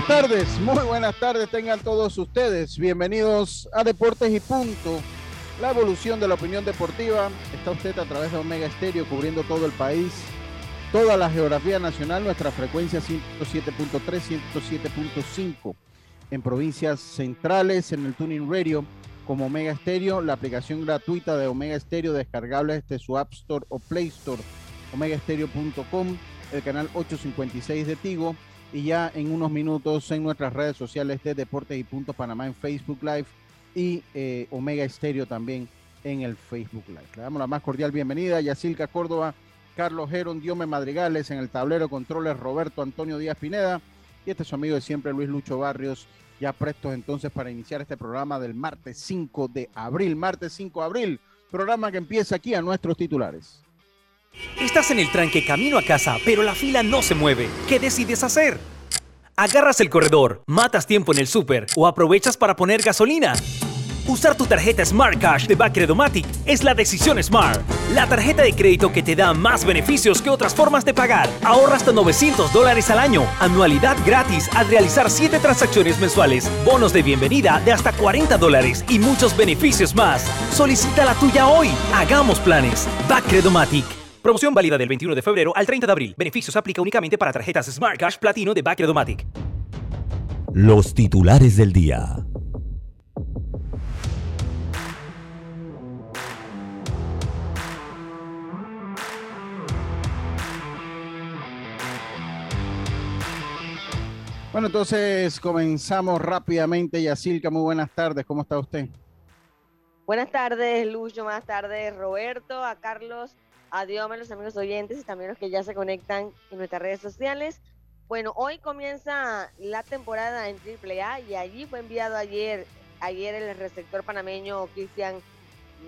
Buenas tardes, muy buenas tardes tengan todos ustedes. Bienvenidos a Deportes y Punto, la evolución de la opinión deportiva. Está usted a través de Omega Estéreo cubriendo todo el país, toda la geografía nacional, nuestra frecuencia 107.3, 107.5 en provincias centrales, en el Tuning Radio como Omega Estéreo, la aplicación gratuita de Omega Estéreo descargable desde su App Store o Play Store, omegaestereo.com, el canal 856 de Tigo y ya en unos minutos en nuestras redes sociales de Deportes y Punto Panamá en Facebook Live y eh, Omega Estéreo también en el Facebook Live. Le damos la más cordial bienvenida, Yacilca Córdoba, Carlos Geron, Diome Madrigales, en el tablero controles Roberto Antonio Díaz Pineda y este es su amigo de siempre Luis Lucho Barrios, ya prestos entonces para iniciar este programa del martes 5 de abril, martes 5 de abril, programa que empieza aquí a nuestros titulares. Estás en el tranque camino a casa, pero la fila no se mueve. ¿Qué decides hacer? ¿Agarras el corredor, matas tiempo en el súper o aprovechas para poner gasolina? Usar tu tarjeta Smart Cash de Bacredomatic es la decisión Smart. La tarjeta de crédito que te da más beneficios que otras formas de pagar. Ahorra hasta 900 dólares al año. Anualidad gratis al realizar 7 transacciones mensuales. Bonos de bienvenida de hasta 40 dólares y muchos beneficios más. Solicita la tuya hoy. Hagamos planes. Bacredomatic. Promoción válida del 21 de febrero al 30 de abril. Beneficios aplica únicamente para tarjetas Smart Cash Platino de Bacredomatic. Los titulares del día. Bueno, entonces comenzamos rápidamente. Yacilca, muy buenas tardes. ¿Cómo está usted? Buenas tardes, Lucho. Buenas tardes, Roberto, a Carlos, a los amigos oyentes y también los que ya se conectan en nuestras redes sociales. Bueno, hoy comienza la temporada en AAA y allí fue enviado ayer, ayer el receptor panameño Cristian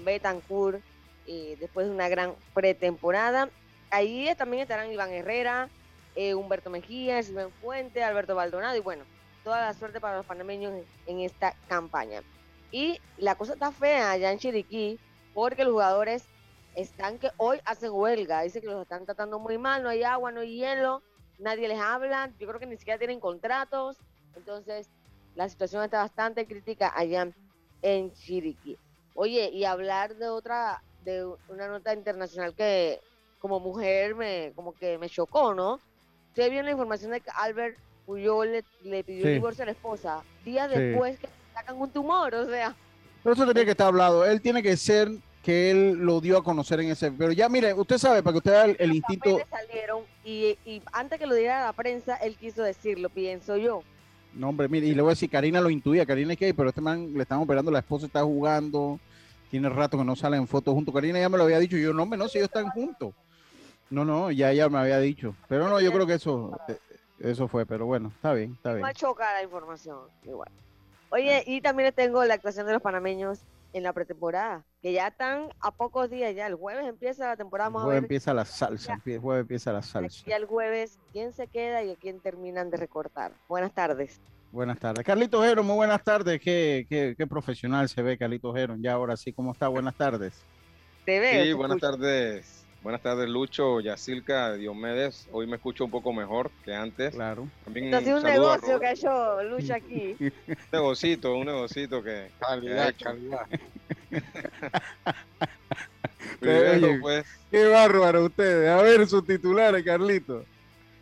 Betancourt, eh, después de una gran pretemporada. Ahí también estarán Iván Herrera, eh, Humberto Mejía, Silvén Fuente, Alberto Baldonado y bueno, toda la suerte para los panameños en, en esta campaña. Y la cosa está fea allá en Chiriquí porque los jugadores están que hoy hacen huelga, dice que los están tratando muy mal, no hay agua, no hay hielo, nadie les habla, yo creo que ni siquiera tienen contratos, entonces la situación está bastante crítica allá en Chiriquí. Oye, y hablar de otra, de una nota internacional que como mujer me, como que me chocó, ¿no? Usted vio la información de que Albert Puyol le, le pidió Sí. divorcio a la esposa, días Sí. después que sacan un tumor, o sea. Pero eso tenía que estar hablado. Él tiene que ser que él lo dio a conocer en ese. Pero ya, mire, usted sabe, para que usted vea el, instinto. salieron y, y antes que lo diera a la prensa, él quiso decirlo, pienso yo. No, hombre, mire, y le voy a decir, Karina lo intuía. Karina es que, pero este man le están operando, la esposa está jugando. Tiene rato que no salen en fotos juntos. Karina ya me lo había dicho. Yo, no, hombre, no, si ellos están juntos. No, no, ya ella me había dicho. Pero no, yo creo que eso, eh, eso fue. Pero bueno, está bien, está bien. Me choca la información, igual. Oye, y también tengo la actuación de los panameños en la pretemporada, que ya están a pocos días ya. El jueves empieza la temporada, El vamos a jueves ver empieza la salsa. Ya. El jueves empieza la salsa. ya el jueves quién se queda y a quién terminan de recortar. Buenas tardes. Buenas tardes. Carlitos Geron, muy buenas tardes. Qué, qué, qué profesional se ve Carlitos Geron. Ya ahora sí, ¿cómo está? Buenas tardes. Te veo. Sí, te buenas escucho. tardes. Buenas tardes, Lucho, Yacilca, Diomedes. Hoy me escucho un poco mejor que antes. Claro. También sido un negocio que hecho Lucha aquí. Un negocito, un negocito que, que ha hecho. Primero, Oye. pues, Qué bárbaro ustedes. A ver sus titulares, Carlitos.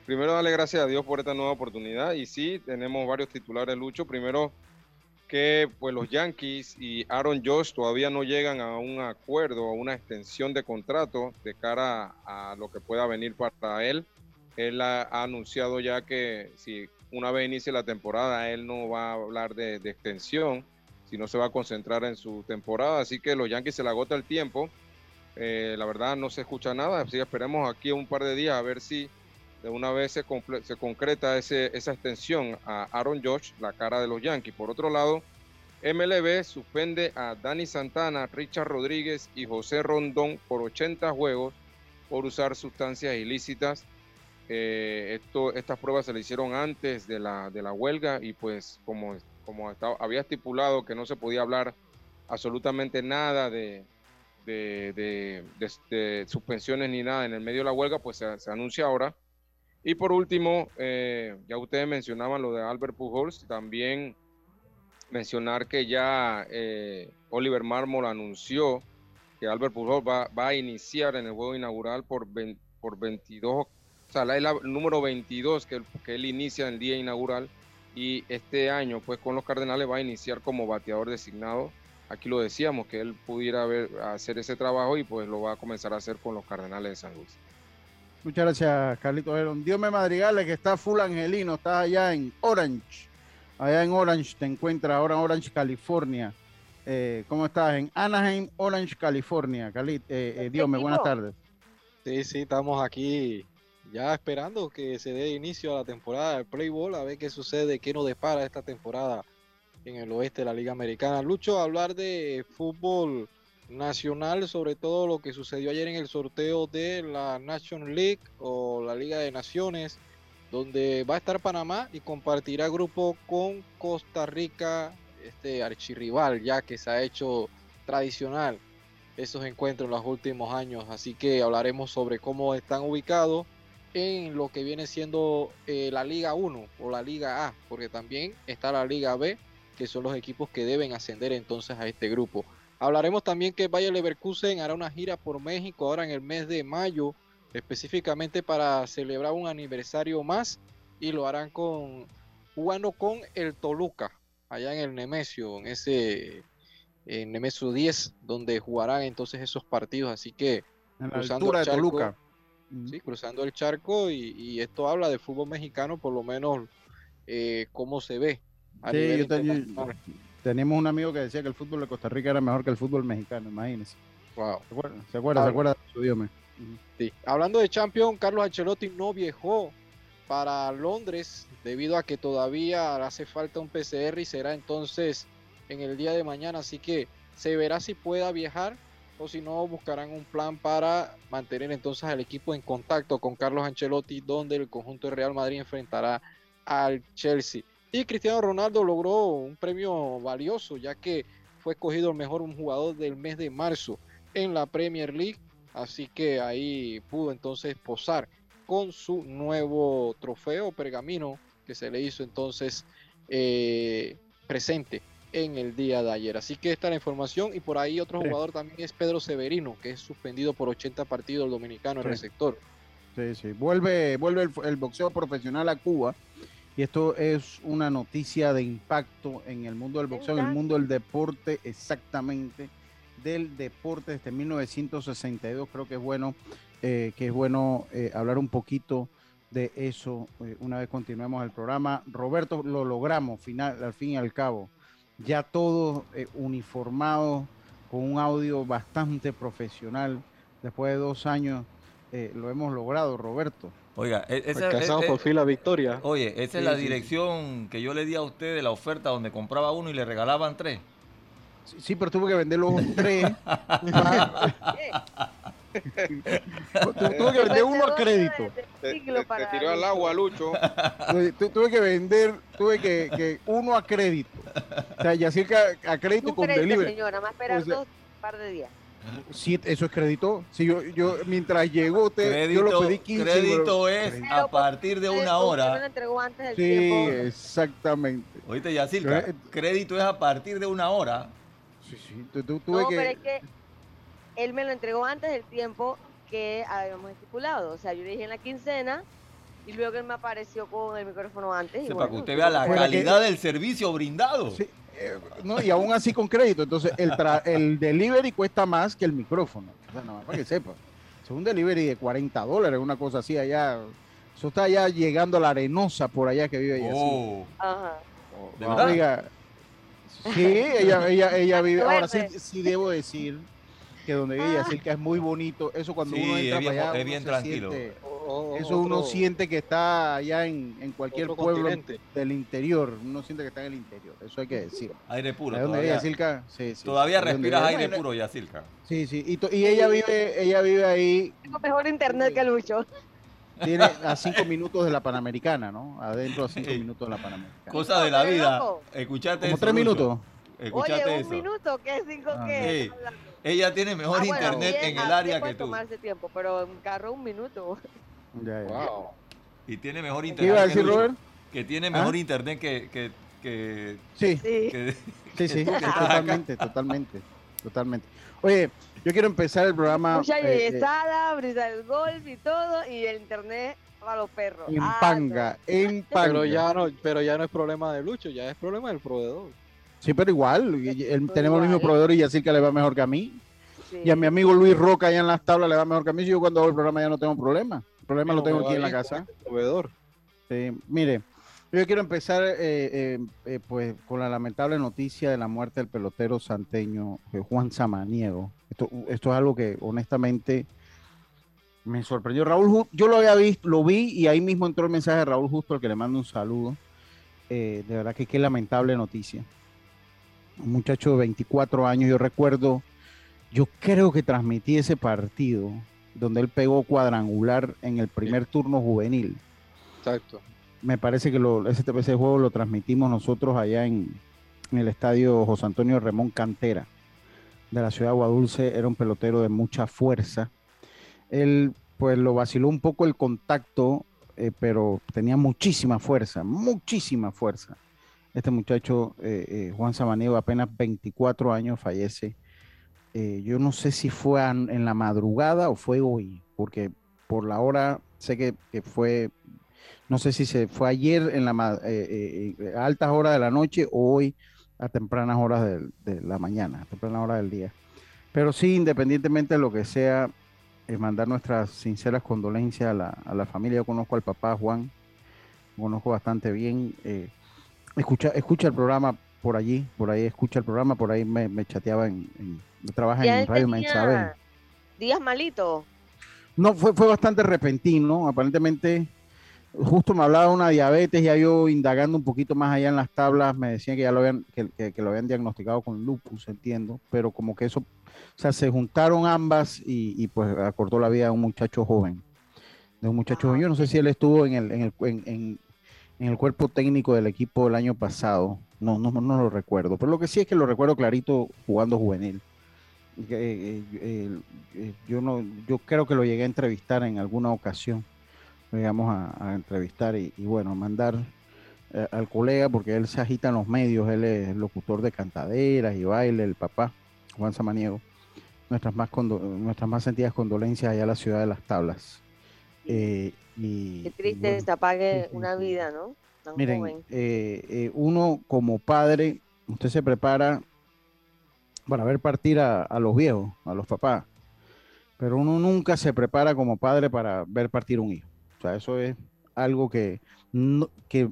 primero darle gracias a Dios por esta nueva oportunidad. Y sí, tenemos varios titulares, Lucho. Primero, que pues los Yankees y Aaron Josh todavía no llegan a un acuerdo, a una extensión de contrato de cara a, lo que pueda venir para él. Él ha, anunciado ya que si una vez inicie la temporada, él no va a hablar de, de extensión, sino se va a concentrar en su temporada. Así que los Yankees se le agota el tiempo. eh, la verdad no se escucha nada, así que esperemos aquí un par de días a ver si de una vez se, concreta esa extensión a Aaron Josh, la cara de los Yankees. Por otro lado, MLB suspende a Dani Santana, Richard Rodríguez y José Rondón por 80 juegos por usar sustancias ilícitas. Eh, estas pruebas se le hicieron antes de la, de la huelga y pues como, como había estipulado que no se podía hablar absolutamente nada de, suspensiones ni nada en el medio de la huelga, pues se, anuncia ahora. Y por último, eh, ya ustedes mencionaban lo de Albert Pujols, también mencionar que ya eh, Oliver Marmol anunció que Albert Pujols va, a iniciar en el juego inaugural por, por 22, o sea, el número 22 que, él inicia en el día inaugural y este año pues con los Cardenales va a iniciar como bateador designado. Aquí lo decíamos que él pudiera hacer ese trabajo y pues lo va a comenzar a hacer con los Cardenales de San Luis. Muchas gracias, Carlito Dios me madrigales que está full angelino, está allá en Orange. Allá en Orange te encuentra ahora en Orange, California. Eh, ¿Cómo estás? En Anaheim, Orange, California. Calit, eh, eh, Dios me buenas tardes. Sí, sí, estamos aquí ya esperando que se dé inicio a la temporada del Play Ball, a ver qué sucede, qué nos depara esta temporada en el oeste de la Liga Americana. Lucho, hablar de fútbol nacional, sobre todo lo que sucedió ayer en el sorteo de la National League o la Liga de Naciones, donde va a estar Panamá y compartirá grupo con Costa Rica, este archirrival ya que se ha hecho tradicional esos encuentros en los últimos años. Así que hablaremos sobre cómo están ubicados en lo que viene siendo eh, la Liga 1 o la Liga A, porque también está la Liga B, que son los equipos que deben ascender entonces a este grupo. Hablaremos también que Bayer Leverkusen hará una gira por México ahora en el mes de mayo, específicamente para celebrar un aniversario más y lo harán con jugando con el Toluca allá en el Nemesio, en ese en Nemesio 10, donde jugarán entonces esos partidos. Así que cruzando el charco, Sí, cruzando el charco y, esto habla de fútbol mexicano, por lo menos eh, cómo se ve. Tenemos un amigo que decía que el fútbol de Costa Rica era mejor que el fútbol mexicano, imagínese. Wow. ¿Se acuerda? ¿Se acuerda, de su idioma? Sí. Hablando de Champions, Carlos Ancelotti no viajó para Londres debido a que todavía hace falta un PCR y será entonces en el día de mañana, así que se verá si pueda viajar o si no buscarán un plan para mantener entonces al equipo en contacto con Carlos Ancelotti, donde el conjunto de Real Madrid enfrentará al Chelsea. Y Cristiano Ronaldo logró un premio valioso, ya que fue escogido el mejor jugador del mes de marzo en la Premier League, así que ahí pudo entonces posar con su nuevo trofeo pergamino que se le hizo entonces eh, presente en el día de ayer. Así que esta es la información. Y por ahí otro jugador también es Pedro Severino, que es suspendido por 80 partidos el dominicano en el sector. Sí, sí, vuelve, vuelve el, boxeo profesional a Cuba y esto es una noticia de impacto en el mundo del boxeo, en el mundo del deporte exactamente, del deporte desde 1962. Creo que es bueno, eh, que es bueno eh, hablar un poquito de eso eh, una vez continuemos el programa. Roberto, lo logramos final, al fin y al cabo ya todo eh, uniformado con un audio bastante profesional. Después de dos años lo hemos logrado, Roberto. Oiga, e-, esa, es por fin la victoria. Oye, esa es la dirección que yo le di a usted de la oferta donde compraba uno y le regalaban tres. Sí, pero tuve que vender los tres. tuve que vender uno a crédito. Te, tiró al agua, Lucho. tuve que vender, tuve que, que, uno a crédito. O sea, ya cerca a crédito con crédito, delivery. señora, más esperar dos par de días. Sí, eso es crédito. Si yo, yo mientras llegó, te, yo lo pedí 15. Crédito es a partir de una hora. sí, exactamente. Oíste, Yacirca, crédito es a partir de una hora. Sí, sí. tuve no, pero es que él me lo entregó antes del tiempo que habíamos estipulado. O sea, yo le dije en la quincena y luego él me apareció con el micrófono antes. y para que usted vea la calidad del servicio brindado. Sí, eh, no, y aún así con crédito. Entonces, el, el delivery cuesta más que el micrófono. O sea, nada más para que sepa. Es un delivery de 40 dólares, una cosa así allá. Eso está ya llegando a la arenosa por allá que vive ella. Oh. Ajá. ¿De verdad? sí, ella, ella, ella vive. Ahora sí, sí debo decir que donde vive. Yacirca es muy bonito. Eso cuando uno entra es bien, para allá, es uno bien se tranquilo. siente- O- eso uno siente que está allá en, en cualquier pueblo continente. del interior. Uno siente que está en el interior. Eso hay que decir. Aire puro. Todavía, sí, sí. todavía respiras aire puro, Yacirca. Sí, sí. Y, to- y ella vive, ella vive ahí, Tengo mejor internet que Lucho. tiene a cinco minutos de la Panamericana, ¿no? Adentro a cinco minutos de la Panamericana. Cosa de la ¿Eres vida. Escuchate Como eso, tres minutos. Escuchate Oye, un eso. minuto, ¿qué? ¿Cinco Ah, qué? Ella tiene mejor Ah, bueno, internet bien, en ah, el sí área que tú. tomarse tiempo, pero en carro un minuto. Ya, ya. Wow. Y tiene mejor ¿Qué internet. iba a que decir, Lucho, Robert? Que tiene ¿Ah? mejor internet que, que, que, Sí, Sí. que- que. Totalmente, totalmente. Totalmente. Oye, yo quiero empezar el programa. Mucha eh, eh, brisa del golf y todo, y el internet para los perros. en Ah, panga, en panga. Pero ya no, pero ya no es problema de Lucho, ya es problema del proveedor. Sí, pero igual, el- tenemos el mismo proveedor y Yacirca le va mejor que a mí. Sí. Y a mi amigo Luis Roca allá en las tablas le va mejor que a mí. Si yo cuando hago el programa ya no tengo problema. Problema lo tengo aquí en la casa. proveedor. Sí, mire, yo quiero empezar eh, eh, eh, pues con la lamentable noticia de la muerte del pelotero santeño Juan Samaniego. Esto, esto es algo que honestamente me sorprendió. Raúl, yo lo había visto, lo vi y ahí mismo entró el mensaje de Raúl Justo, al que le mando un saludo. Eh, de verdad que qué lamentable noticia. Un muchacho de 24 años, yo recuerdo, yo creo que transmití ese partido donde él pegó cuadrangular en el primer turno juvenil Exacto. me parece que lo, ese, ese juego lo transmitimos nosotros allá en, en el estadio José Antonio Remón Cantera de la ciudad de Aguadulce. Era un pelotero de mucha fuerza. Él, pues, lo vaciló un poco el contacto, eh, pero tenía muchísima fuerza, muchísima fuerza. Este muchacho, eh, eh, Juan Samaniego, apenas 24 años, fallece. Eh, yo no sé si fue en la madrugada o fue hoy, porque por la hora sé que, que fue no sé si se fue ayer en la eh, eh, altas horas de la noche o hoy a tempranas horas de, la mañana, a tempranas horas del día. Pero sí, independientemente de lo que sea, mandar nuestras sinceras condolencias a la, a la familia. Yo conozco al papá Juan, conozco bastante bien. escucha, escucha el programa por allí, por ahí escucha el programa, por ahí me, me chateaba en, en- trabaja en Radio Mensabel. días malitos. No, fue, fue bastante repentino. Aparentemente, justo me hablaba de una diabetes, ya yo indagando un poquito más allá en las tablas, me decían que ya lo habían, que, que- que lo habían diagnosticado con lupus, entiendo, pero como que eso, o sea, se juntaron ambas y, y, pues acortó la vida de un muchacho joven. De un muchacho joven. Yo no sé si él estuvo en el, en el, en, en- en el cuerpo técnico del equipo el año pasado. No, no, no lo recuerdo. Pero lo que sí es que lo recuerdo clarito jugando juvenil. Eh, eh, eh, yo no, yo creo que lo llegué a entrevistar en alguna ocasión. Llegamos a, a entrevistar y, y bueno, mandar eh, al colega, porque él se agita en los medios, él es locutor de cantaderas y baile, el papá, Juan Samaniego. Nuestras más, nuestras más sentidas condolencias allá a la ciudad de Las Tablas. Y, Qué triste bueno, se apague sí, sí, una vida, ¿no? Tan Miren, joven. eh, eh, uno como padre, usted se prepara para ver partir a, a los viejos, a los papás, pero uno nunca se prepara como padre para ver partir un hijo. O sea, eso es algo que no, que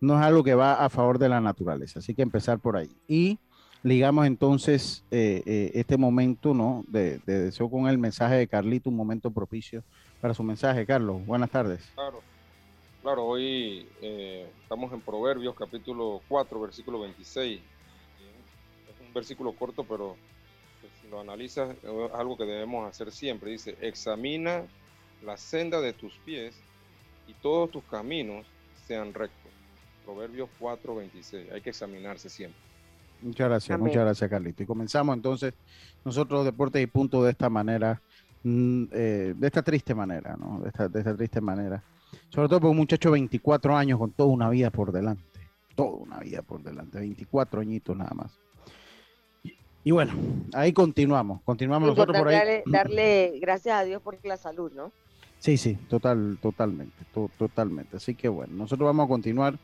no es algo que va a favor de la naturaleza. Así que empezar por ahí. Y ligamos entonces eh, eh, este momento, ¿no? De, de deseo con el mensaje de Carlito, un momento propicio para su mensaje. Carlos, buenas tardes. Claro, claro, hoy eh, estamos en Proverbios capítulo 4, versículo 26. Es un versículo corto, pero pues, si lo analizas es algo que debemos hacer siempre. Dice, examina la senda de tus pies y todos tus caminos sean rectos. Proverbios 4, 26. Hay que examinarse siempre. Muchas gracias, Amén. muchas gracias, Carlito. Y comenzamos entonces nosotros Deportes y Punto de esta manera, mm, eh, de esta triste manera, ¿no? De esta, de esta triste manera. Sobre todo por un muchacho de 24 años con toda una vida por delante. Toda una vida por delante, 24 añitos nada más. Y, bueno, ahí continuamos, continuamos nosotros por ahí. darle, darle gracias a Dios por la salud, ¿no? Sí, sí, total, totalmente, to- totalmente. Así que bueno, nosotros vamos a continuar.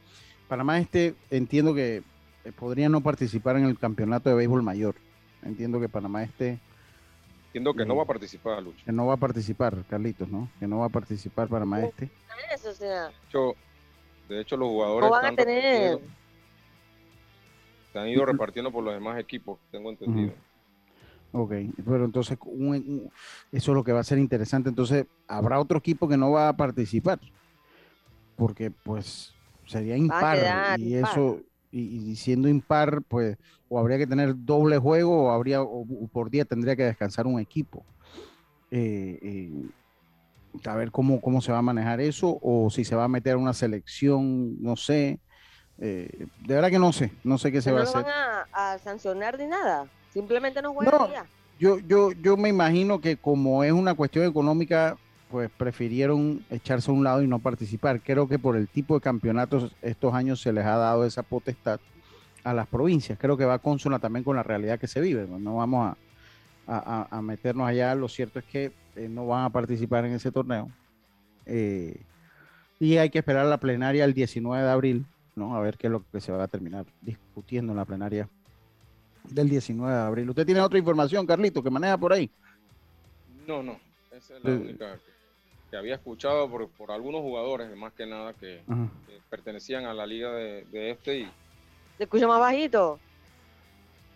Panamá este, entiendo que eh, podría no participar en el campeonato de béisbol mayor. Entiendo que Panamá este Entiendo que no va a participar, Lucho. que no va a participar, Carlitos, ¿no? Que no va a participar o sea, De hecho, de hecho, los jugadores no van a están tener se han ido repartiendo por los demás equipos, tengo entendido. Ok, pero entonces un- un- eso es lo que va a ser interesante. Entonces, habrá otro equipo que no va a participar. Porque pues sería impar. quedar y impar. eso, y, y siendo impar, pues, o habría que tener doble juego, o habría, o, o por día tendría que descansar un equipo. Eh, eh, a ver cómo, cómo se va a manejar eso, o si se va a meter una selección, no sé. Eh, de verdad que no sé, no sé qué se no va a hacer. van a, a sancionar ni nada. Simplemente no juegan No. ya. Yo, yo, yo me imagino que como es una cuestión económica, pues prefirieron echarse a un lado y no participar. Creo que por el tipo de campeonatos estos años se les ha dado esa potestad a las provincias. Creo que va consona también con la realidad que se vive. ¿no? Vamos a, a- a- meternos allá. Lo cierto es que eh, no van a participar en ese torneo. Eh, y hay que esperar la plenaria el 19 de abril, ¿no? A ver qué es lo que se va a terminar discutiendo en la plenaria del 19 de abril. ¿Usted tiene otra información, Carlito, que maneja por ahí? No, no. Esa es la única que, había escuchado por, por algunos jugadores, más que nada, que, pertenecían a la liga de, de este. Y, ¿Te escucho más bajito?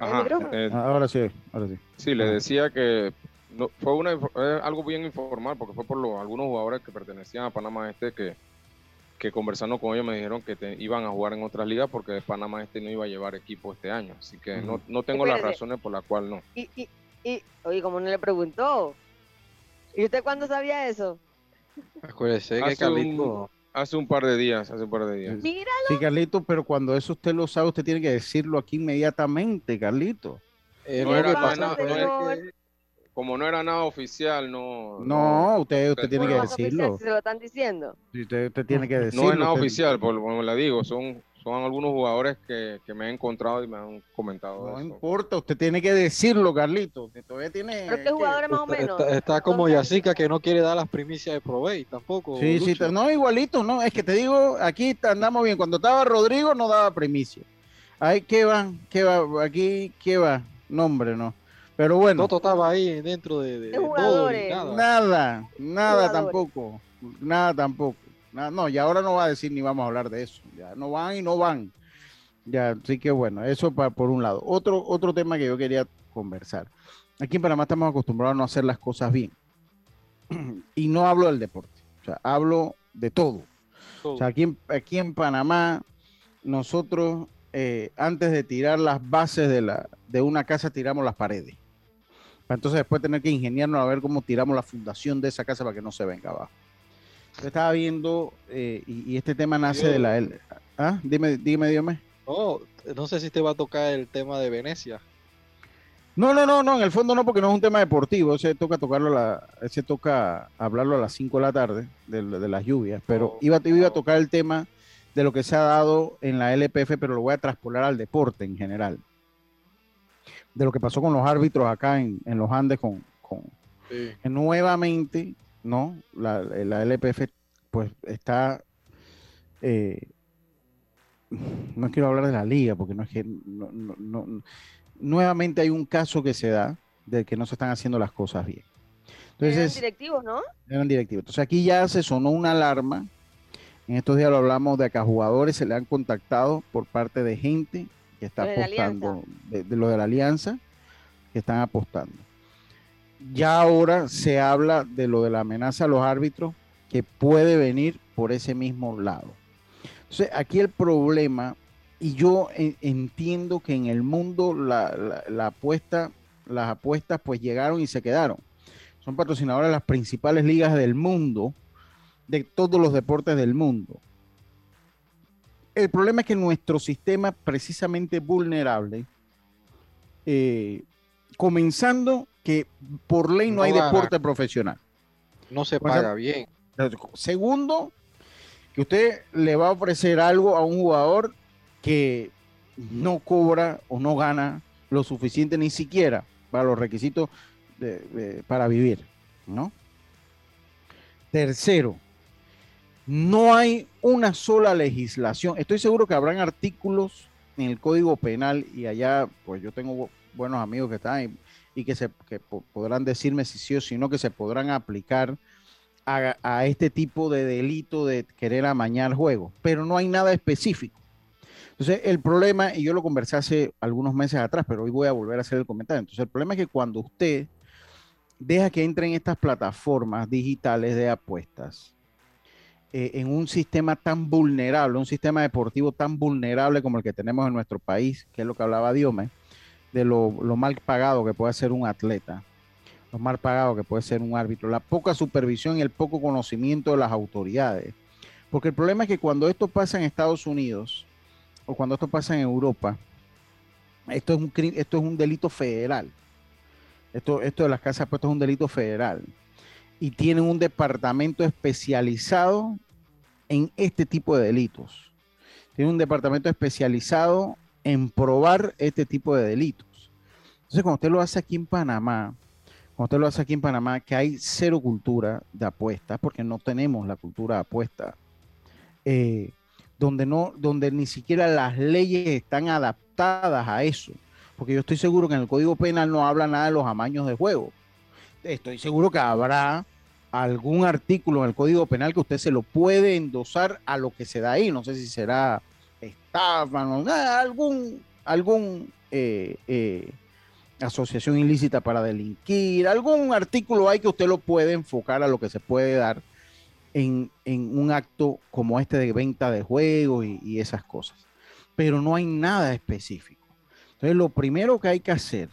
¿El ajá, eh, Ah, Ahora sí, ahora sí. sí, le decía que no, fue una, eh, algo bien informal, porque fue por lo- algunos jugadores que pertenecían a Panamá Este que, que conversando con ellos me dijeron que te- iban a jugar en otras ligas porque Panamá Este no iba a llevar equipo este año. Así que no, no tengo las razones por las cuales no. Y, y, y, oye, como no le preguntó. ¿Y usted cuándo sabía eso? Acuérdese que Hace un- Carlito, Hace un par de días, hace un par de días. Mira, Sí, Carlito, pero cuando eso usted lo sabe, usted tiene que decirlo aquí inmediatamente, Carlito. eh, No era que pasa, pasa nada, no digo, que- Como no era nada oficial, no. No, usted, usted usted tiene que ¿cómo no es decirlo. si se lo están diciendo. Sí, Usted, usted tiene que No decirlo. es nada usted- oficial, por como le digo, son, son algunos jugadores que, que me han encontrado y me han comentado No eso. importa, usted tiene que decirlo, Carlito. Usted todavía tiene. Pero qué jugadores más o está, menos. está- está como Yacica que no quiere dar las primicias de Provey tampoco. Sí, sí, no, igualito, no, es que te digo, aquí andamos bien. Cuando estaba Rodrigo no daba primicia. Ahí, ¿qué va? ¿Qué va? Aquí, ¿qué va? Nombre, no. Pero bueno, Toto estaba ahí dentro de, de, ¿Qué de todo y jugadores? nada. nada, nada tampoco, nada tampoco. Nada, no, y ahora no va a decir ni vamos a hablar de eso. Ya no van y no van. Ya, así que bueno, eso pa- por un lado. Otro, otro tema que yo quería conversar. Aquí en Panamá estamos acostumbrados a no hacer las cosas bien. Y no hablo del deporte, o sea, hablo de todo. Todo. O sea, aquí en, aquí en Panamá, nosotros eh, antes de tirar las bases de, la, de una casa, tiramos las paredes. Para entonces después tener que ingeniarnos a ver cómo tiramos la fundación de esa casa para que no se venga abajo. Yo estaba viendo, eh, y, y este tema nace de la... L- ¿Ah? Dime, dime, dígame. No, no sé si te va a tocar el tema de Venecia. No, no, no, no, en el fondo no, porque no es un tema deportivo, ese toca tocarlo, a la, ese toca hablarlo a las 5 de la tarde, de, de las lluvias, pero Oh, iba, iba a tocar el tema de lo que se ha dado en la LPF, pero lo voy a traspolar al deporte en general. De lo que pasó con los árbitros acá en, en los Andes con, con nuevamente, ¿no? La, la LPF pues está eh, no quiero hablar de la liga porque no es que no- no- no- nuevamente hay un caso que se da de que no se están haciendo las cosas bien. Eran directivos, ¿no? eran directivos. Entonces aquí ya se sonó una alarma. En estos días lo hablamos de que a jugadores se le han contactado por parte de gente que está de apostando, de, de lo de la alianza, que están apostando. Ya ahora se habla de lo de la amenaza a los árbitros que puede venir por ese mismo lado. Entonces aquí el problema, y yo en- entiendo que en el mundo la, apuesta, las apuestas pues llegaron y se quedaron son patrocinadores de las principales ligas del mundo, de todos los deportes del mundo. El problema es que nuestro sistema precisamente vulnerable, eh, comenzando que por ley no, No hay deporte profesional. No se paga bien. Segundo, que usted le va a ofrecer algo a un jugador que no cobra o no gana lo suficiente ni siquiera para los requisitos de- de- para vivir, ¿no? Tercero, no hay una sola legislación. Estoy seguro que habrán artículos en el Código Penal y allá, pues yo tengo buenos amigos que están y que, se, que po- podrán decirme si sí o si no, que se podrán aplicar a, este tipo de delito de querer amañar juegos, pero no hay nada específico. Entonces, el problema, y yo lo conversé hace algunos meses atrás, pero hoy voy a volver a hacer el comentario. Entonces, el problema es que cuando usted deja que entren estas plataformas digitales de apuestas eh, en un sistema tan vulnerable, un sistema deportivo tan vulnerable como el que tenemos en nuestro país, que es lo que hablaba Diome, de lo, lo mal pagado que puede ser un atleta, lo mal pagado que puede ser un árbitro, la poca supervisión y el poco conocimiento de las autoridades. Porque el problema es que cuando esto pasa en Estados Unidos o cuando esto pasa en Europa, esto es un, esto es un delito federal. Esto, esto de las casas puestas es un delito federal. Y tienen un departamento especializado en este tipo de delitos. Tiene un departamento especializado en probar este tipo de delitos. Entonces, cuando usted lo hace aquí en Panamá, cuando usted lo hace aquí en Panamá, que hay cero cultura de apuestas, porque no tenemos la cultura de apuesta, eh, donde, no, donde ni siquiera las leyes están adaptadas a eso porque yo estoy seguro que en el Código Penal no habla nada de los amaños de juego. Estoy seguro que habrá algún artículo en el Código Penal que usted se lo puede endosar a lo que se da ahí. No sé si será estafa, no, algún, algún eh, eh, asociación ilícita para delinquir, algún artículo hay que usted lo puede enfocar a lo que se puede dar en, un acto como este de venta de juegos y esas cosas. Pero no hay nada específico. Entonces, lo primero que hay que hacer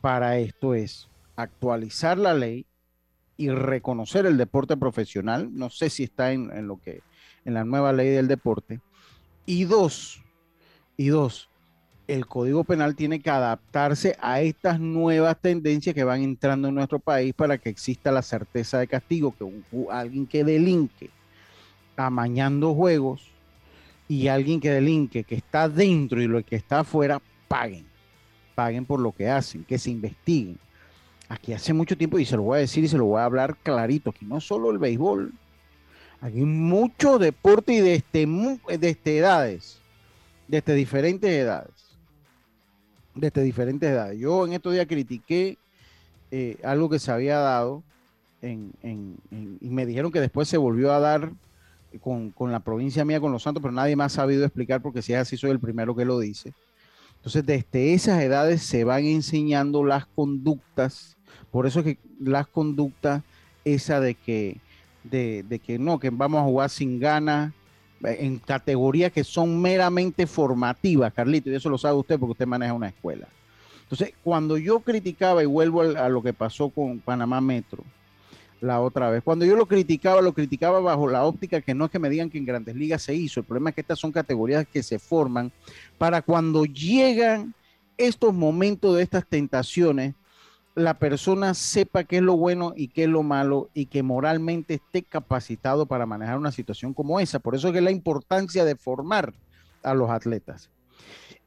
para esto es actualizar la ley y reconocer el deporte profesional. No sé si está en, lo que, en la nueva ley del deporte. Y dos, y dos, el Código Penal tiene que adaptarse a estas nuevas tendencias que van entrando en nuestro país para que exista la certeza de castigo, que alguien que delinque amañando juegos y alguien que delinque que está dentro y lo que está afuera paguen, paguen por lo que hacen, que se investiguen. Aquí hace mucho tiempo, y se lo voy a decir y se lo voy a hablar clarito, aquí no solo el béisbol, aquí mucho deporte y desde, desde edades, desde diferentes edades, desde diferentes edades. Yo en estos días critiqué eh, algo que se había dado en, y me dijeron que después se volvió a dar con, con, la provincia mía, con los santos, pero nadie más ha sabido explicar porque si es así soy el primero que lo dice. Entonces, desde esas edades se van enseñando las conductas, por eso es que las conductas, esa de que, de, que no, que vamos a jugar sin ganas, eh, en categorías que son meramente formativas, Carlito, y eso lo sabe usted porque usted maneja una escuela. Entonces, cuando yo criticaba, y vuelvo a lo que pasó con Panamá Metro, la otra vez. Cuando yo lo criticaba, lo criticaba bajo la óptica que no es que me digan que en grandes ligas se hizo. El problema es que estas son categorías que se forman para cuando llegan estos momentos de estas tentaciones, la persona sepa qué es lo bueno y qué es lo malo y que moralmente esté capacitado para manejar una situación como esa. Por eso es que la importancia de formar a los atletas.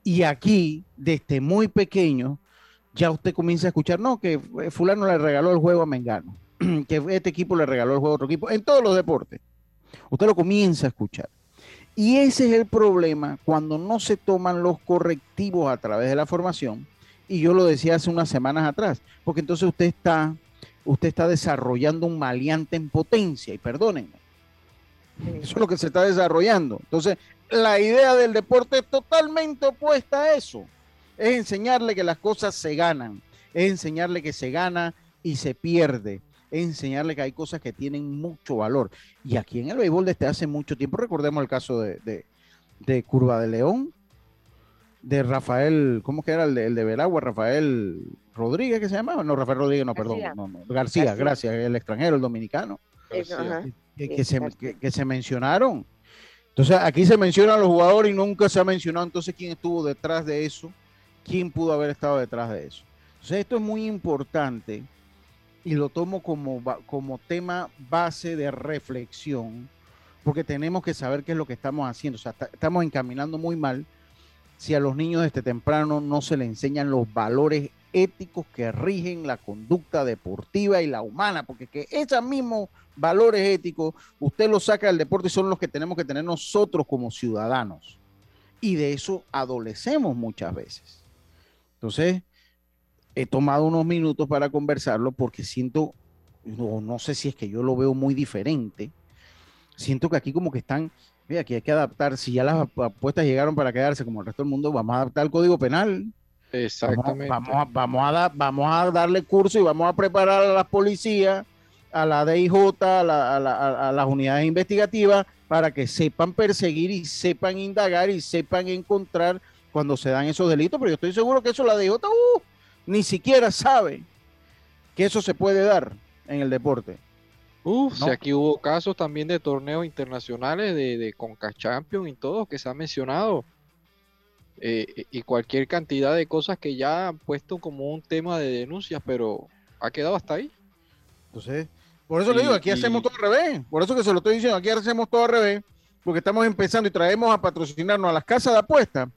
Y aquí, desde muy pequeño, ya usted comienza a escuchar, no, que fulano le regaló el juego a Mengano que este equipo le regaló el juego a otro equipo, en todos los deportes. Usted lo comienza a escuchar. Y ese es el problema cuando no se toman los correctivos a través de la formación. Y yo lo decía hace unas semanas atrás, porque entonces usted está, usted está desarrollando un maleante en potencia, y perdónenme. Eso es lo que se está desarrollando. Entonces, la idea del deporte es totalmente opuesta a eso. Es enseñarle que las cosas se ganan, es enseñarle que se gana y se pierde, enseñarle que hay cosas que tienen mucho valor. Y aquí en el béisbol desde hace mucho tiempo, recordemos el caso de, Curva de León, de Rafael, ¿cómo que era el de, el de Veragua? Rafael Rodríguez, que se llamaba? No, Rafael Rodríguez, no, perdón. García, gracias, el extranjero, el dominicano. que, se, que, se mencionaron. Entonces, aquí se mencionan los jugadores y nunca se ha mencionado entonces quién estuvo detrás de eso, quién pudo haber estado detrás de eso. Entonces, esto es muy importante y lo tomo como, como tema base de reflexión, porque tenemos que saber qué es lo que estamos haciendo. O sea, estamos encaminando muy mal si a los niños desde temprano no se les enseñan los valores éticos que rigen la conducta deportiva y la humana, porque que esos mismos valores éticos usted los saca del deporte y son los que tenemos que tener nosotros como ciudadanos. Y de eso adolecemos muchas veces. Entonces, he tomado unos minutos para conversarlo porque siento, no, no sé si es que yo lo veo muy diferente, siento que aquí como que están, Mira, aquí hay que adaptar, si ya las apuestas llegaron para quedarse como el resto del mundo, vamos a adaptar el código penal. Exactamente. Vamos, vamos, a, vamos, a dar- vamos a darle curso y vamos a preparar a las policías, a la DIJ, a, la- a la- a las unidades investigativas, para que sepan perseguir y sepan indagar y sepan encontrar cuando se dan esos delitos. Pero yo estoy seguro que eso la DIJ uh, ni siquiera sabe que eso se puede dar en el deporte. Uf, si ¿no? aquí hubo casos también de torneos internacionales de, de Conca Champions y todo que se ha mencionado. Eh, y cualquier cantidad de cosas que ya han puesto como un tema de denuncias, pero ha quedado hasta ahí. Entonces, por eso le digo, aquí y- hacemos todo al revés. Por eso que se lo estoy diciendo, aquí hacemos todo al revés, porque estamos empezando y traemos a patrocinarnos a las casas de apuestas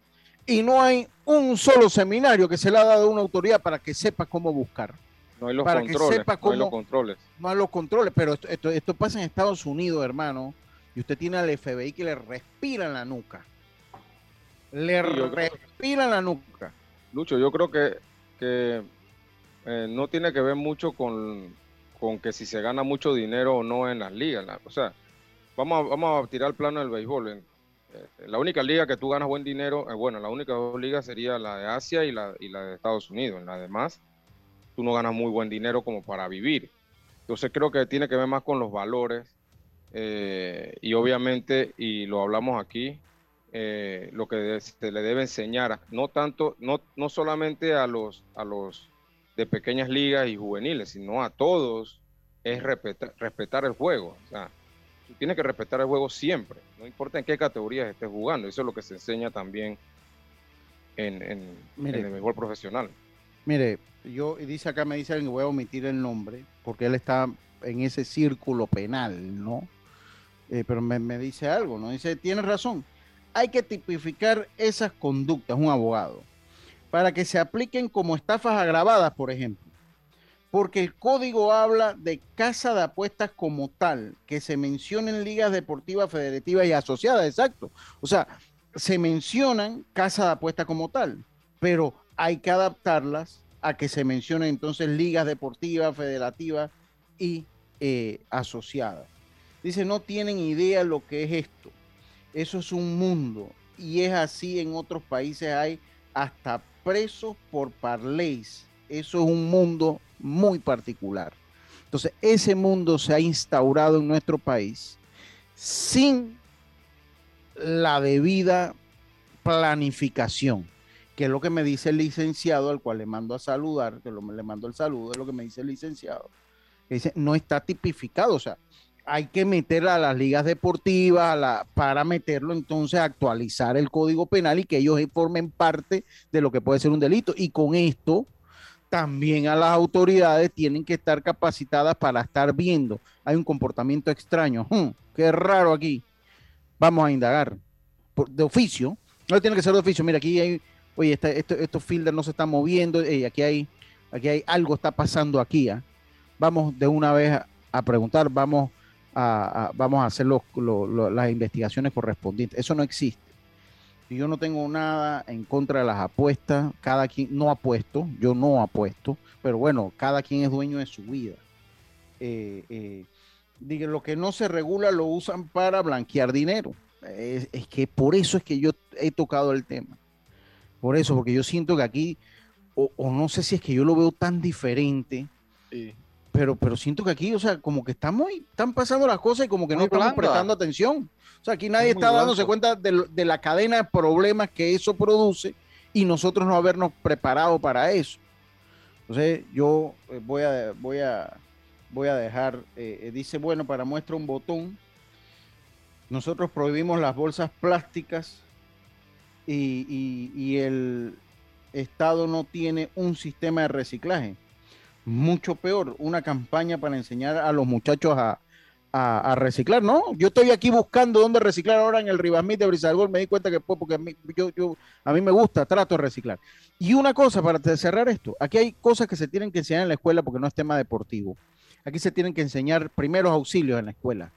y no hay un solo seminario que se le ha dado a una autoridad para que sepa cómo buscar. No hay los Para que controles. sepa No hay los cómo- controles. Más los controles, pero esto, esto, esto pasa en Estados Unidos, hermano, y usted tiene al FBI que le respira en la nuca. Le Sí, respira en la nuca. Lucho, yo creo que, que eh, no tiene que ver mucho con, con que si se gana mucho dinero o no en las ligas. la- o sea, vamos a, vamos a tirar el plano del béisbol. En, eh, la única liga que tú ganas buen dinero, eh, bueno, la única dos ligas sería la de Asia y la, y la de Estados Unidos. En las demás, tú no ganas muy buen dinero como para vivir. Entonces creo que tiene que ver más con los valores eh, y obviamente, y lo hablamos aquí, eh, lo que se le debe enseñar, no tanto, no, no solamente a los, a los de pequeñas ligas y juveniles, sino a todos, es respetar, respetar el juego. O sea, tú tienes que respetar el juego siempre, no importa en qué categorías estés jugando. Eso es lo que se enseña también en, en, Mire. en el béisbol profesional. Mire, yo dice acá, me dice alguien que voy a omitir el nombre, porque él está en ese círculo penal, ¿no? Eh, pero me, me dice algo, ¿no? Dice, tiene razón, hay que tipificar esas conductas, un abogado, para que se apliquen como estafas agravadas, por ejemplo. Porque el código habla de casa de apuestas como tal, que se mencionen ligas deportivas, federativas y asociadas, exacto. O sea, se mencionan casa de apuestas como tal, pero hay que adaptarlas a que se mencionen entonces ligas deportivas, federativas y eh, asociadas. Dice, no tienen idea lo que es esto. Eso es un mundo y es así en otros países hay hasta presos por parleys. Eso es un mundo muy particular. Entonces, ese mundo se ha instaurado en nuestro país sin la debida planificación, que es lo que me dice el licenciado, al cual le mando a saludar, que le mando el saludo, es lo que me dice el licenciado. dice, no está tipificado, o sea, hay que meter a las ligas deportivas para meterlo entonces actualizar el código penal y que ellos formen parte de lo que puede ser un delito. Y con esto también a las autoridades tienen que estar capacitadas para estar viendo. Hay un comportamiento extraño. Hmm, qué raro aquí. Vamos a indagar. De oficio. No tiene que ser de oficio. Mira, aquí hay, oye, estos fielders no se están moviendo. ey, aquí hay, aquí hay algo está pasando aquí. ¿ah? Vamos de una vez a, preguntar, vamos a, vamos a hacer las investigaciones correspondientes. Eso no existe. Yo no tengo nada en contra de las apuestas. Cada quien no apuesto, yo no apuesto, pero bueno, cada quien es dueño de su vida. Eh, eh, diga, lo que no se regula lo usan para blanquear dinero. Es que por eso es que yo he tocado el tema. Por eso, porque yo siento que aquí, o, o no sé si es que yo lo veo tan diferente, Sí. pero, pero siento que aquí, o sea, como que estamos, están pasando las cosas y como que no estamos prestando atención. O sea, aquí nadie Es está dándose blanco. cuenta de, de la cadena de problemas que eso produce y nosotros no habernos preparado para eso. Entonces, yo eh, voy a, voy a, voy a dejar, eh, eh, dice, bueno, para muestra un botón, nosotros prohibimos las bolsas plásticas y, y- y el Estado no tiene un sistema de reciclaje. Mucho peor, una campaña para enseñar a los muchachos a, reciclar. No, yo estoy aquí buscando dónde reciclar ahora en el Ribasmit de Brizalgol. Me di cuenta que pues, porque a mí, yo, a mí me gusta, trato de reciclar. Y una cosa, para cerrar esto, aquí hay cosas que se tienen que enseñar en la escuela porque no es tema deportivo. Aquí se tienen que enseñar primeros auxilios en la escuela.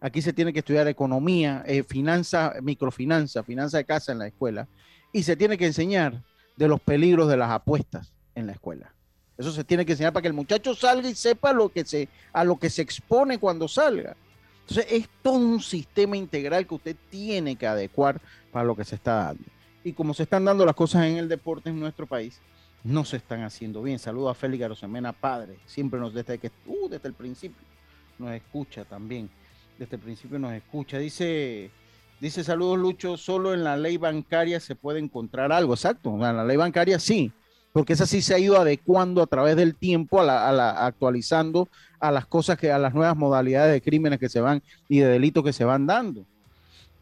Aquí se tiene que estudiar economía, eh, finanza, microfinanza, finanza de casa en la escuela. Y se tiene que enseñar de los peligros de las apuestas en la escuela. Eso se tiene que enseñar para que el muchacho salga y sepa lo que se, a lo que se expone cuando salga. Entonces es todo un sistema integral que usted tiene que adecuar para lo que se está dando. Y como se están dando las cosas en el deporte en nuestro país, no se están haciendo bien. Saludo a Félix Arosemena, padre. Siempre nos, desde, que, uh, desde el principio, nos escucha también. Desde el principio nos escucha. Dice, dice saludos Lucho, solo en la ley bancaria se puede encontrar algo. Exacto, en la ley bancaria sí, porque esa sí se ha ido adecuando a través del tiempo, actualizando a las cosas que, a las nuevas modalidades de crímenes que se van y de delitos que se van dando.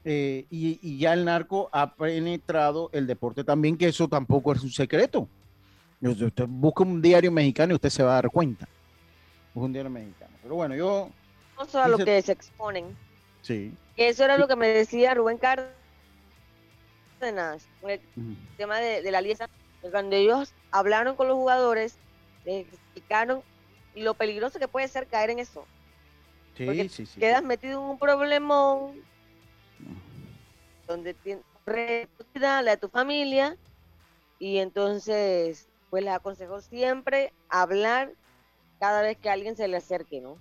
Eh, y, ya el narco ha penetrado el deporte también, que eso tampoco es un secreto. Usted busca un diario mexicano y usted se va a dar cuenta. Un diario mexicano. Pero bueno, yo. A lo que se exponen. Sí. Que eso era lo que me decía Rubén Cárdenas con el tema de, la alianza. Cuando ellos hablaron con los jugadores, les explicaron lo peligroso que puede ser caer en eso. Sí, sí, sí. Quedas metido en un problemón donde tienes la de tu familia y entonces pues les aconsejo siempre hablar cada vez que alguien se le acerque, ¿no?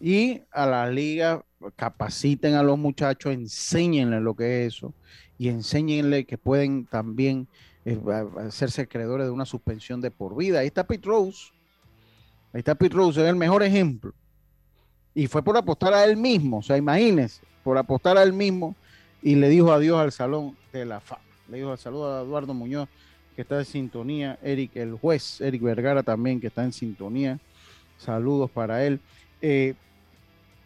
Y a la liga capaciten a los muchachos, enséñenle lo que es eso y enséñenle que pueden también eh, hacerse acreedores de una suspensión de por vida. Ahí está Pete Rose. Ahí está Pete Rose, es el mejor ejemplo. Y fue por apostar a él mismo, o sea, imagínense, por apostar a él mismo y le dijo adiós al Salón de la Fama. Le dijo al saludo a Eduardo Muñoz que está en sintonía, Eric, el juez, Eric Vergara también, que está en sintonía. Saludos para él. Eh,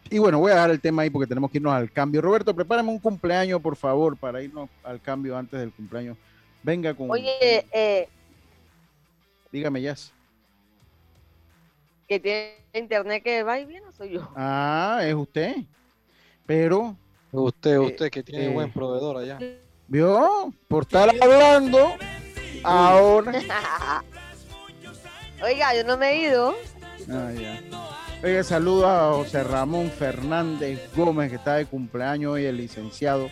y bueno, voy a dejar el tema ahí porque tenemos que irnos al cambio. Roberto, prepárame un cumpleaños, por favor, para irnos al cambio antes del cumpleaños. Venga con. Oye, eh, dígame, ya. Que tiene internet que va y viene, soy yo. Ah, es usted. Pero. Usted, eh, usted que tiene buen proveedor allá. ¿Vio? Por estar hablando Ahora. Oiga, yo no me he ido. Ah, saludo a José Ramón Fernández Gómez, que está de cumpleaños hoy, el licenciado.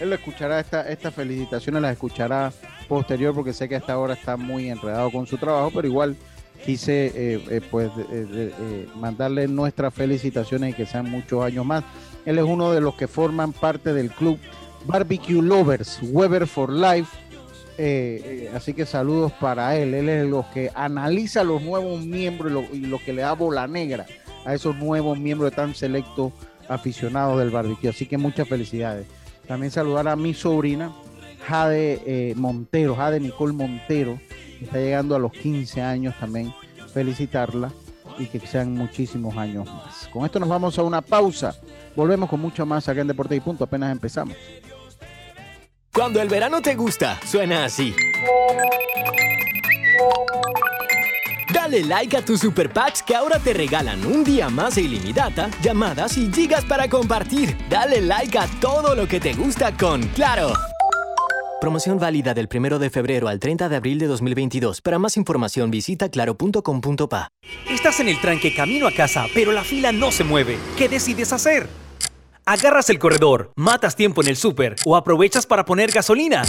Él escuchará, esta, estas felicitaciones las escuchará posterior, porque sé que a esta hora está muy enredado con su trabajo, pero igual quise eh, eh, pues eh, mandarle nuestras felicitaciones y que sean muchos años más. Él es uno de los que forman parte del club Barbecue Lovers, Weber for Life, eh, eh, así que saludos para él. Él es los que analiza los nuevos miembros y lo, que le da bola negra a esos nuevos miembros tan selectos aficionados del barbecue. Así que muchas felicidades. También saludar a mi sobrina, Jade eh, Montero, Jade Nicole Montero, que está llegando a los 15 años también. Felicitarla y que sean muchísimos años más. Con esto nos vamos a una pausa. Volvemos con mucho más acá en Deporte y Punto. Apenas empezamos. Cuando el verano te gusta, suena así. Dale like a tus super packs que ahora te regalan un día más de ilimitada, llamadas y gigas para compartir. Dale like a todo lo que te gusta con Claro. Promoción válida del 1 de febrero al 30 de abril de 2022. Para más información visita claro.com.pa. Estás en el tranque camino a casa, pero la fila no se mueve. ¿Qué decides hacer? Agarras el corredor, matas tiempo en el súper o aprovechas para poner gasolina.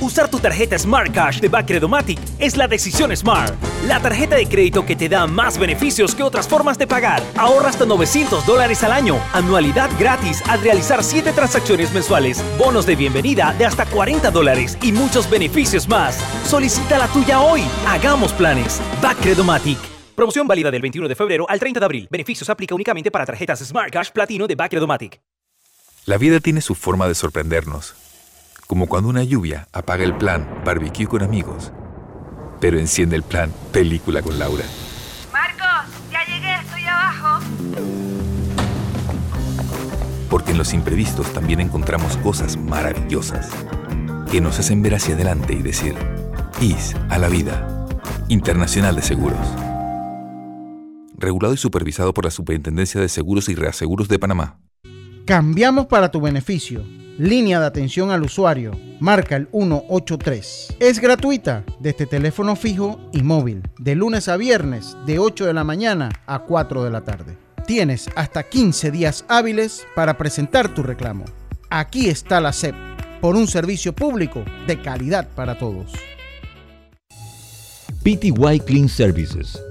Usar tu tarjeta Smart Cash de Bacredomatic es la decisión Smart. La tarjeta de crédito que te da más beneficios que otras formas de pagar. Ahorra hasta 900 dólares al año. Anualidad gratis al realizar 7 transacciones mensuales. Bonos de bienvenida de hasta 40 dólares y muchos beneficios más. Solicita la tuya hoy. Hagamos planes. Bacredomatic. Promoción válida del 21 de febrero al 30 de abril. Beneficios aplica únicamente para tarjetas Smart Cash Platino de Bacredomatic. La vida tiene su forma de sorprendernos. Como cuando una lluvia apaga el plan barbecue con amigos, pero enciende el plan película con Laura. Marcos, ya llegué, estoy abajo. Porque en los imprevistos también encontramos cosas maravillosas que nos hacen ver hacia adelante y decir, IS a la vida. Internacional de Seguros regulado y supervisado por la Superintendencia de Seguros y Reaseguros de Panamá. Cambiamos para tu beneficio. Línea de atención al usuario. Marca el 183. Es gratuita desde teléfono fijo y móvil. De lunes a viernes, de 8 de la mañana a 4 de la tarde. Tienes hasta 15 días hábiles para presentar tu reclamo. Aquí está la SEP, por un servicio público de calidad para todos. PTY Clean Services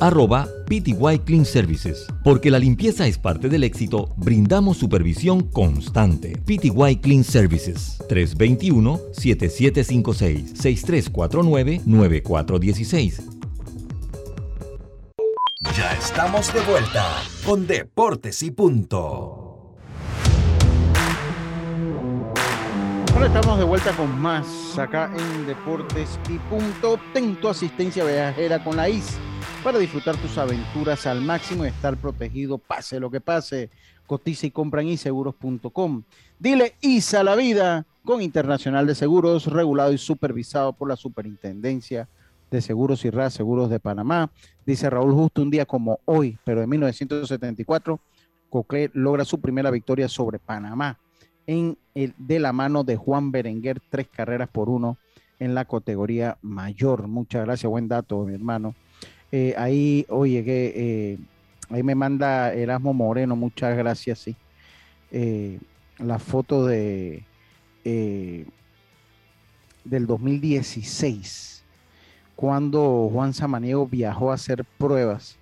arroba PTY Clean Services. Porque la limpieza es parte del éxito, brindamos supervisión constante. PTY Clean Services 321-7756-6349-9416. Ya estamos de vuelta con Deportes y Punto. Ahora estamos de vuelta con más acá en Deportes y Punto. Ten tu asistencia viajera con la IS para disfrutar tus aventuras al máximo y estar protegido, pase lo que pase. Cotiza y compra en iseguros.com. Dile ISA la vida con Internacional de Seguros, regulado y supervisado por la Superintendencia de Seguros y RAS Seguros de Panamá. Dice Raúl Justo, un día como hoy, pero en 1974, Cocle logra su primera victoria sobre Panamá en el, de la mano de Juan Berenguer, tres carreras por uno en la categoría mayor. Muchas gracias, buen dato, mi hermano. Eh, ahí, oye, que eh, ahí me manda Erasmo Moreno, muchas gracias, sí. Eh, la foto de del 2016, cuando Juan Samaniego viajó a hacer pruebas.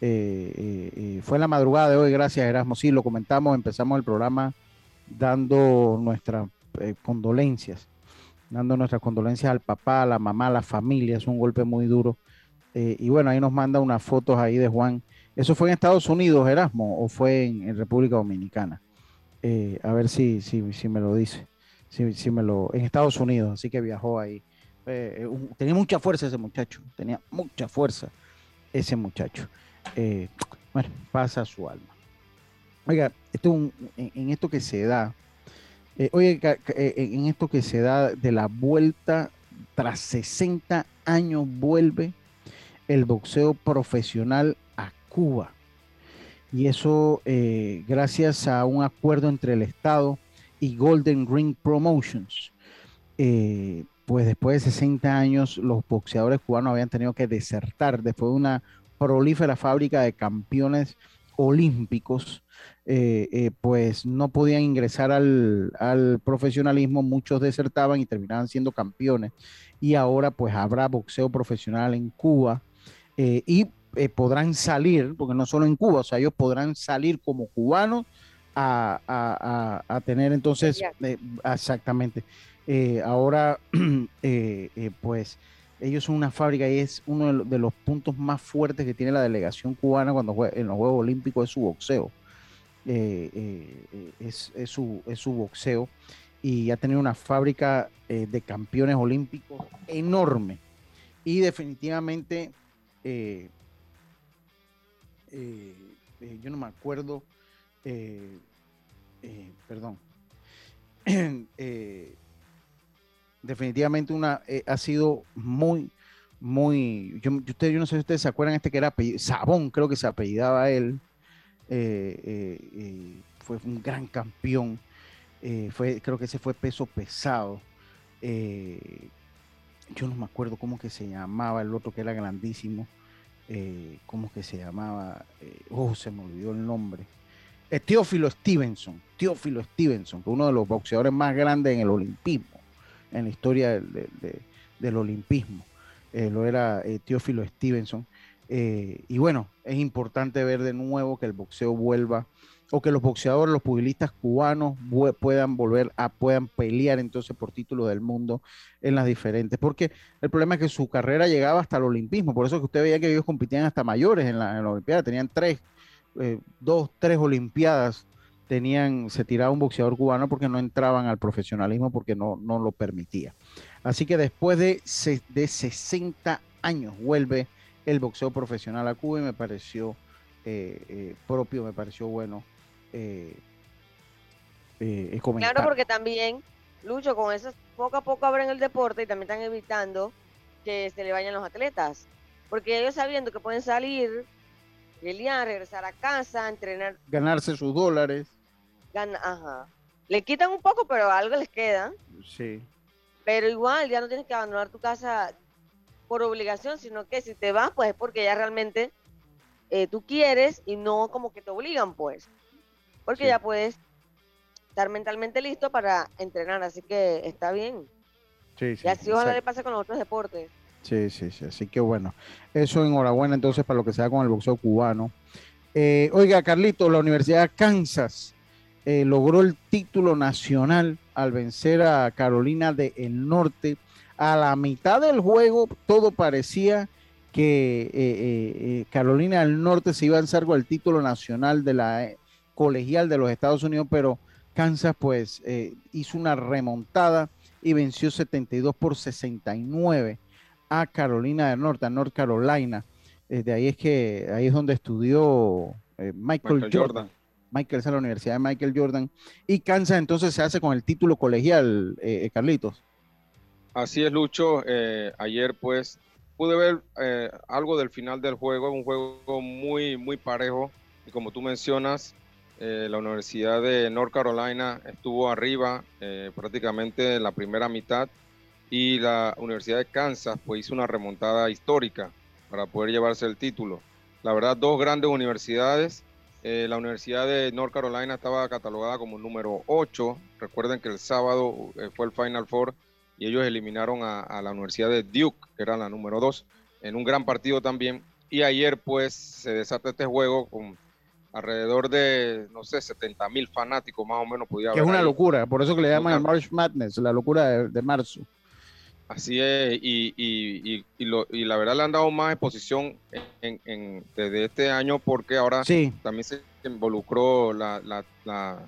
fue la madrugada de hoy, gracias Erasmo. Sí, lo comentamos, empezamos el programa dando nuestras condolencias, dando nuestras condolencias al papá, a la mamá, a la familia. Es un golpe muy duro eh, y bueno, ahí nos manda unas fotos ahí de Juan. ¿Eso fue en Estados Unidos, Erasmo, o fue en, República Dominicana? Eh, a ver si, si, me lo dice. Si, si, me lo, en Estados Unidos, así que viajó ahí. Eh, tenía mucha fuerza ese muchacho, tenía mucha fuerza ese muchacho. bueno, pasa su alma. Oiga, esto en, esto que se da, oye, en esto que se da de la vuelta tras 60 años vuelve el boxeo profesional a Cuba. Y eso eh, gracias a un acuerdo entre el Estado y Golden Ring Promotions. Eh, pues después de 60 años los boxeadores cubanos habían tenido que desertar después de una prolífera fábrica de campeones olímpicos, eh, pues no podían ingresar al, al, profesionalismo, muchos desertaban y terminaban siendo campeones. Y ahora pues habrá boxeo profesional en Cuba eh, y eh, podrán salir, porque no solo en Cuba, o sea, ellos podrán salir como cubanos a, tener entonces, eh, exactamente. ahora, pues, ellos son una fábrica y es uno de los puntos más fuertes que tiene la delegación cubana cuando juega en los Juegos Olímpicos es su boxeo. es, su, es su boxeo y ha tenido una fábrica de campeones olímpicos enorme. Y definitivamente eh, eh, eh, yo no me acuerdo, perdón, definitivamente una, ha sido muy, muy, yo, usted, yo no sé si ustedes se acuerdan, este que era Sabón, creo que se apellidaba él, fue un gran campeón, fue, creo que ese fue peso pesado yo no me acuerdo cómo que se llamaba el otro que era grandísimo, eh, cómo que se llamaba, eh, oh, se me olvidó el nombre. Eh, Teófilo Stevenson, Teófilo Stevenson, que uno de los boxeadores más grandes en el olimpismo, en la historia del, olimpismo, lo era Teófilo Stevenson. y bueno, es importante ver de nuevo que el boxeo vuelva o que los boxeadores, los pugilistas cubanos puedan volver a, puedan pelear entonces por título del mundo en las diferentes, porque el problema es que su carrera llegaba hasta el olimpismo, por eso que usted veía que ellos competían hasta mayores en la, Olimpiada, tenían tres, eh, dos, tres Olimpiadas, tenían, se tiraba un boxeador cubano porque no entraban al profesionalismo porque no, no lo permitía. Así que después de, de 60 años vuelve el boxeo profesional a Cuba y me pareció eh, eh, propio, me pareció bueno eh, eh Claro, porque también, Lucho, con eso poco a poco abren el deporte y también están evitando que se le vayan los atletas. Porque ellos sabiendo que pueden salir, pelear, regresar a casa, entrenar. Ganarse sus dólares. Gana, ajá. Le quitan un poco, pero algo les queda. Sí. Pero igual, ya no tienes que abandonar tu casa por obligación, sino que si te vas, pues es porque ya realmente eh, tú quieres y no como que te obligan, pues. Porque Sí. ya puedes estar mentalmente listo para entrenar, así que está bien. Sí, sí. y así ojalá le exacto. pase con los otros deportes. Sí, sí, sí. Así que bueno, eso enhorabuena entonces para lo que se da con el boxeo cubano. Eh, oiga, Carlito, la Universidad de Kansas eh, logró el título nacional al vencer a Carolina del Norte. A la mitad del juego todo parecía que eh, eh, Carolina del Norte se iba a lanzar con el título nacional de la colegial de los Estados Unidos, pero Kansas pues eh, hizo una remontada y venció 72 por 69 a Carolina del Norte, a North Carolina. Eh, de ahí es que ahí es donde estudió eh, Michael, Michael Jordan. Jordan. Michael es a la Universidad de Michael Jordan. Y Kansas entonces se hace con el título colegial, eh, eh, Carlitos. Así es, Lucho. Eh, ayer, pues, pude ver eh, algo del final del juego, un juego muy, muy parejo. Y como tú mencionas, eh, la Universidad de North Carolina estuvo arriba eh, prácticamente en la primera mitad y la Universidad de Kansas, pues, hizo una remontada histórica para poder llevarse el título. La verdad, dos grandes universidades. Eh, la Universidad de North Carolina estaba catalogada como número 8. Recuerden que el sábado fue el Final Four y ellos eliminaron a, a la Universidad de Duke, que era la número 2, en un gran partido también. Y ayer pues se desata este juego con alrededor de, no sé, 70 mil fanáticos más o menos. Podía Que es una ahí. locura, por eso que le llaman el March Madness, la locura de, de marzo. Así es, y, y- y- y lo- y la verdad le han dado más exposición en, en- desde este año porque ahora Sí. también se involucró la, la, la,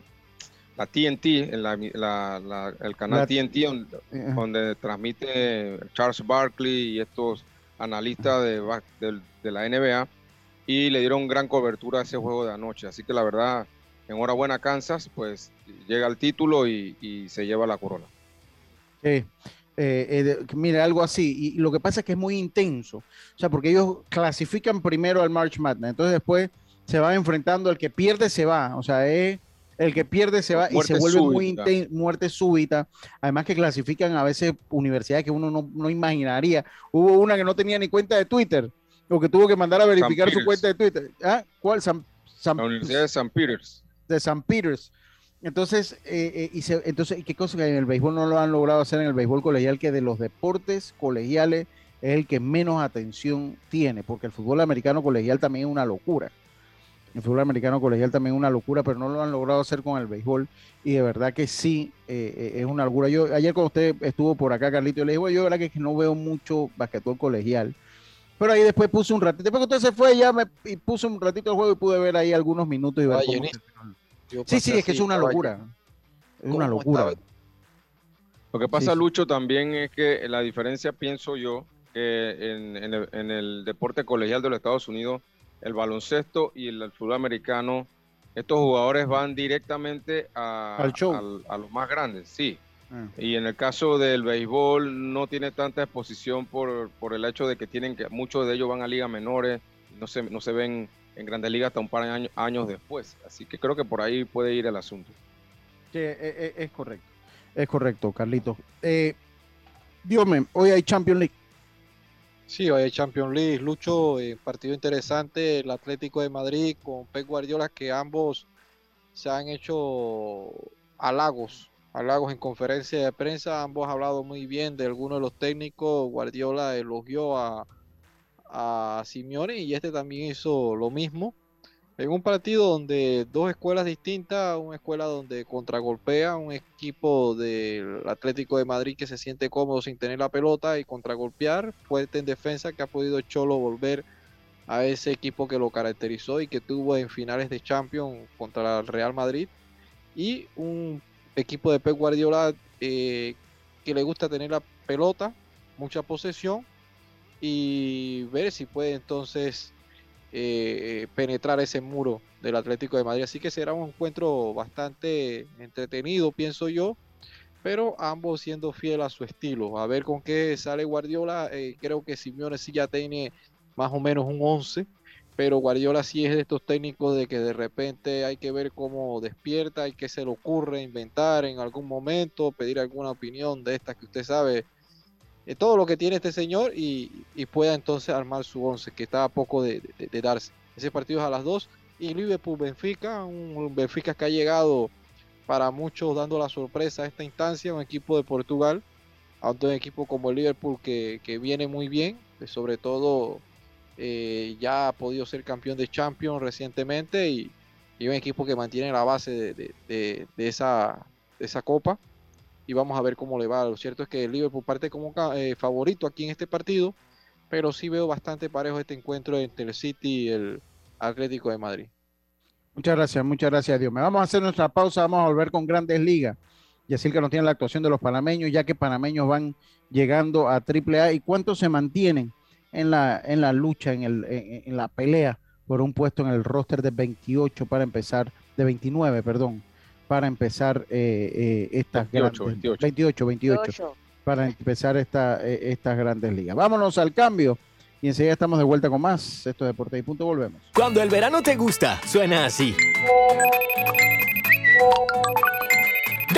la TNT, la- el canal TNT, donde, Eh, donde transmite Charles Barkley y estos analistas de, de la NBA, y le dieron gran cobertura a ese juego de anoche. Así que la verdad, enhorabuena Kansas, pues llega al título y, y se lleva la corona. Sí. Eh, eh, de- algo así. Y, lo que pasa es que es muy intenso. O sea, porque ellos clasifican primero al March Madness. Entonces después se van enfrentando. El que pierde se va. O sea, es el que pierde se va y se vuelve muy intenso. Muerte súbita. Además que clasifican a veces universidades que uno no, no imaginaría. Hubo una que no tenía ni cuenta de Twitter. O que tuvo que mandar a verificar su cuenta de Twitter. ¿Ah? ¿Cuál? San, San- La Universidad de St. Peters. de St. Peters. Entonces, eh, eh, y se- entonces, ¿y qué cosa que en el béisbol no lo han logrado hacer en el béisbol colegial? Que de los deportes colegiales es el que menos atención tiene, porque el fútbol americano colegial también es una locura. El fútbol americano colegial también es una locura, pero no lo han logrado hacer con el béisbol. Y de verdad que sí, eh, eh, es una locura. Yo, ayer cuando usted estuvo por acá, Carlito, yo le dije, "Bueno, yo de verdad que no veo mucho basquetbol colegial. Pero ahí después puse un ratito. Después que usted se fue, ya me y puse un ratito el juego y pude ver ahí algunos minutos y ver Estaba cómo se- Sí, sí, es que es una locura. Es una ¿Cómo locura. Lo que pasa, sí. Lucho, también es que la diferencia, pienso yo, que en, en el, en el deporte colegial de los Estados Unidos, el baloncesto y el, fútbol americano, estos jugadores van directamente a, Al show. al- a los más grandes, sí. Ah. Y en el caso del béisbol no tiene tanta exposición por, por el hecho de que tienen que muchos de ellos van a ligas menores, no se, no se ven en grandes ligas hasta un par de años, años después. Así que creo que por ahí puede ir el asunto. Sí, e- e- es, correcto. Es correcto, Carlitos. Eh, Dios hoy hay Champions League. Sí, hoy hay Champions League, Lucho, eh, partido interesante, el Atlético de Madrid con Pep Guardiola, que ambos se han hecho halagos, halagos en conferencia de prensa, ambos han hablado muy bien de algunos de los técnicos, Guardiola elogió a, a Simeone y este también hizo lo mismo. En un partido donde dos escuelas distintas, una escuela donde contragolpea, un equipo del Atlético de Madrid que se siente cómodo sin tener la pelota y contragolpear, fuerte en defensa que ha podido Cholo volver a ese equipo que lo caracterizó y que tuvo en finales de Champions contra el Real Madrid y un equipo de Pep Guardiola eh, que le gusta tener la pelota, mucha posesión y ver si puede entonces eh, penetrar ese muro del Atlético de Madrid. Así que será un encuentro bastante entretenido, pienso yo, pero ambos siendo fiel a su estilo. A ver con qué sale Guardiola. eh, creo que Simeone sí ya tiene más o menos un 11 pero Guardiola sí es de estos técnicos de que de repente hay que ver cómo despierta, hay que se le ocurre inventar en algún momento, pedir alguna opinión de estas que usted sabe, de todo lo que tiene este señor y, pueda entonces armar su once, que está a poco de, darse. Ese partido es a las 2 y Liverpool-Benfica, un Benfica que ha llegado para muchos dando la sorpresa a esta instancia, un equipo de Portugal, a un equipo como el Liverpool que, que viene muy bien, sobre todo eh, ya ha podido ser campeón de Champions recientemente y, un equipo que mantiene la base de, esa, esa copa. Y vamos a ver cómo le va. Lo cierto es que el Liverpool parte como eh, favorito aquí en este partido, pero sí veo bastante parejo este encuentro entre el City y el Atlético de Madrid. Muchas gracias, muchas gracias, Dios. Me vamos a hacer nuestra pausa, vamos a volver con grandes ligas. Y así que nos tiene la actuación de los panameños, ya que panameños van llegando a AAA. ¿Y cuántos se mantienen en la, en la lucha, en, el, en, la pelea por un puesto en el roster de 28 para empezar, de 29, perdón, para empezar eh, eh, estas 28, grandes, 28. 28, para empezar esta, eh, estas grandes ligas. Vámonos al cambio y enseguida estamos de vuelta con más. Esto es Deporte y Punto, volvemos. Cuando el verano te gusta, suena así.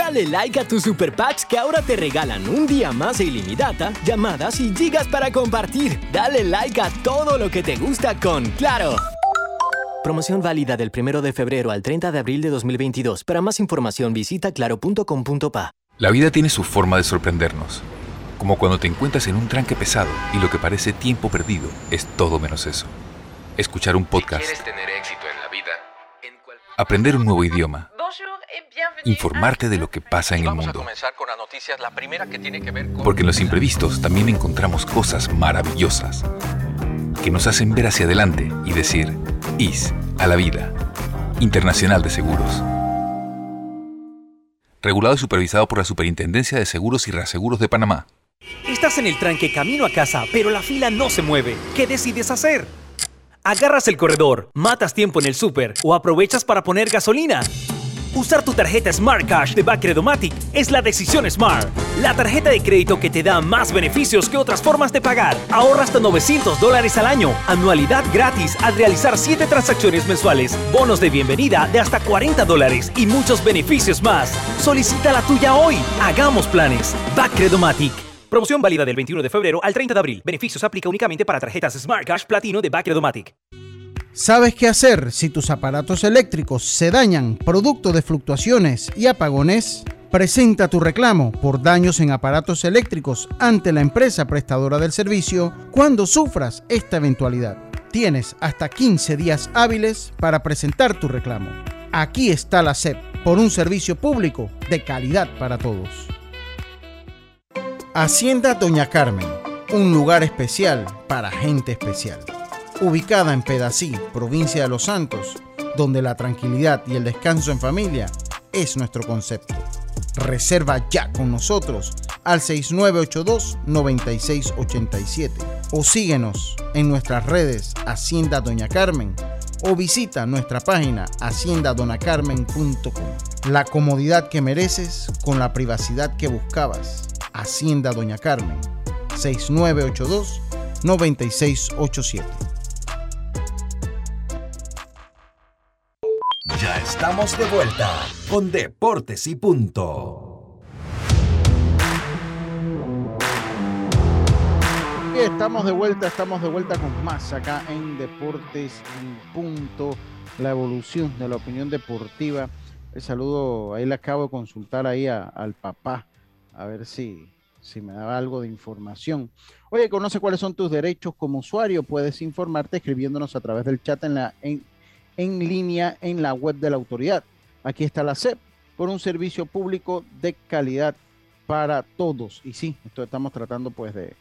Dale like a tus super packs que ahora te regalan un día más de ilimitada, llamadas y gigas para compartir. Dale like a todo lo que te gusta con Claro. Promoción válida del 1 de febrero al 30 de abril de 2022. Para más información visita claro.com.pa. La vida tiene su forma de sorprendernos. Como cuando te encuentras en un tranque pesado y lo que parece tiempo perdido es todo menos eso. Escuchar un podcast. tener éxito en la vida, aprender un nuevo idioma informarte de lo que pasa en el mundo. Porque en los imprevistos también encontramos cosas maravillosas que nos hacen ver hacia adelante y decir, IS a la vida. Internacional de Seguros. Regulado y supervisado por la Superintendencia de Seguros y Reaseguros de Panamá. Estás en el tranque camino a casa, pero la fila no se mueve. ¿Qué decides hacer? ¿Agarras el corredor, matas tiempo en el súper o aprovechas para poner gasolina? Usar tu tarjeta Smart Cash de Bacredomatic es la decisión Smart. La tarjeta de crédito que te da más beneficios que otras formas de pagar. Ahorra hasta 900 dólares al año. Anualidad gratis al realizar 7 transacciones mensuales. Bonos de bienvenida de hasta 40 dólares y muchos beneficios más. Solicita la tuya hoy. Hagamos planes. Bacredomatic. Promoción válida del 21 de febrero al 30 de abril. Beneficios aplica únicamente para tarjetas Smart Cash Platino de Bacredomatic. ¿Sabes qué hacer si tus aparatos eléctricos se dañan producto de fluctuaciones y apagones? Presenta tu reclamo por daños en aparatos eléctricos ante la empresa prestadora del servicio cuando sufras esta eventualidad. Tienes hasta 15 días hábiles para presentar tu reclamo. Aquí está la SEP por un servicio público de calidad para todos. Hacienda Doña Carmen, un lugar especial para gente especial ubicada en Pedací, provincia de Los Santos, donde la tranquilidad y el descanso en familia es nuestro concepto. Reserva ya con nosotros al 6982-9687 o síguenos en nuestras redes Hacienda Doña Carmen o visita nuestra página haciendadonacarmen.com. La comodidad que mereces con la privacidad que buscabas. Hacienda Doña Carmen 6982 9687. Ya estamos de vuelta con Deportes y Punto. estamos de vuelta, estamos de vuelta con más acá en Deportes y Punto, la evolución de la opinión deportiva. El saludo, ahí le acabo de consultar ahí al papá, a ver si, si me da algo de información. Oye, conoce cuáles son tus derechos como usuario, puedes informarte escribiéndonos a través del chat en la en en línea en la web de la autoridad. Aquí está la SEP por un servicio público de calidad para todos. Y sí, esto estamos tratando pues de,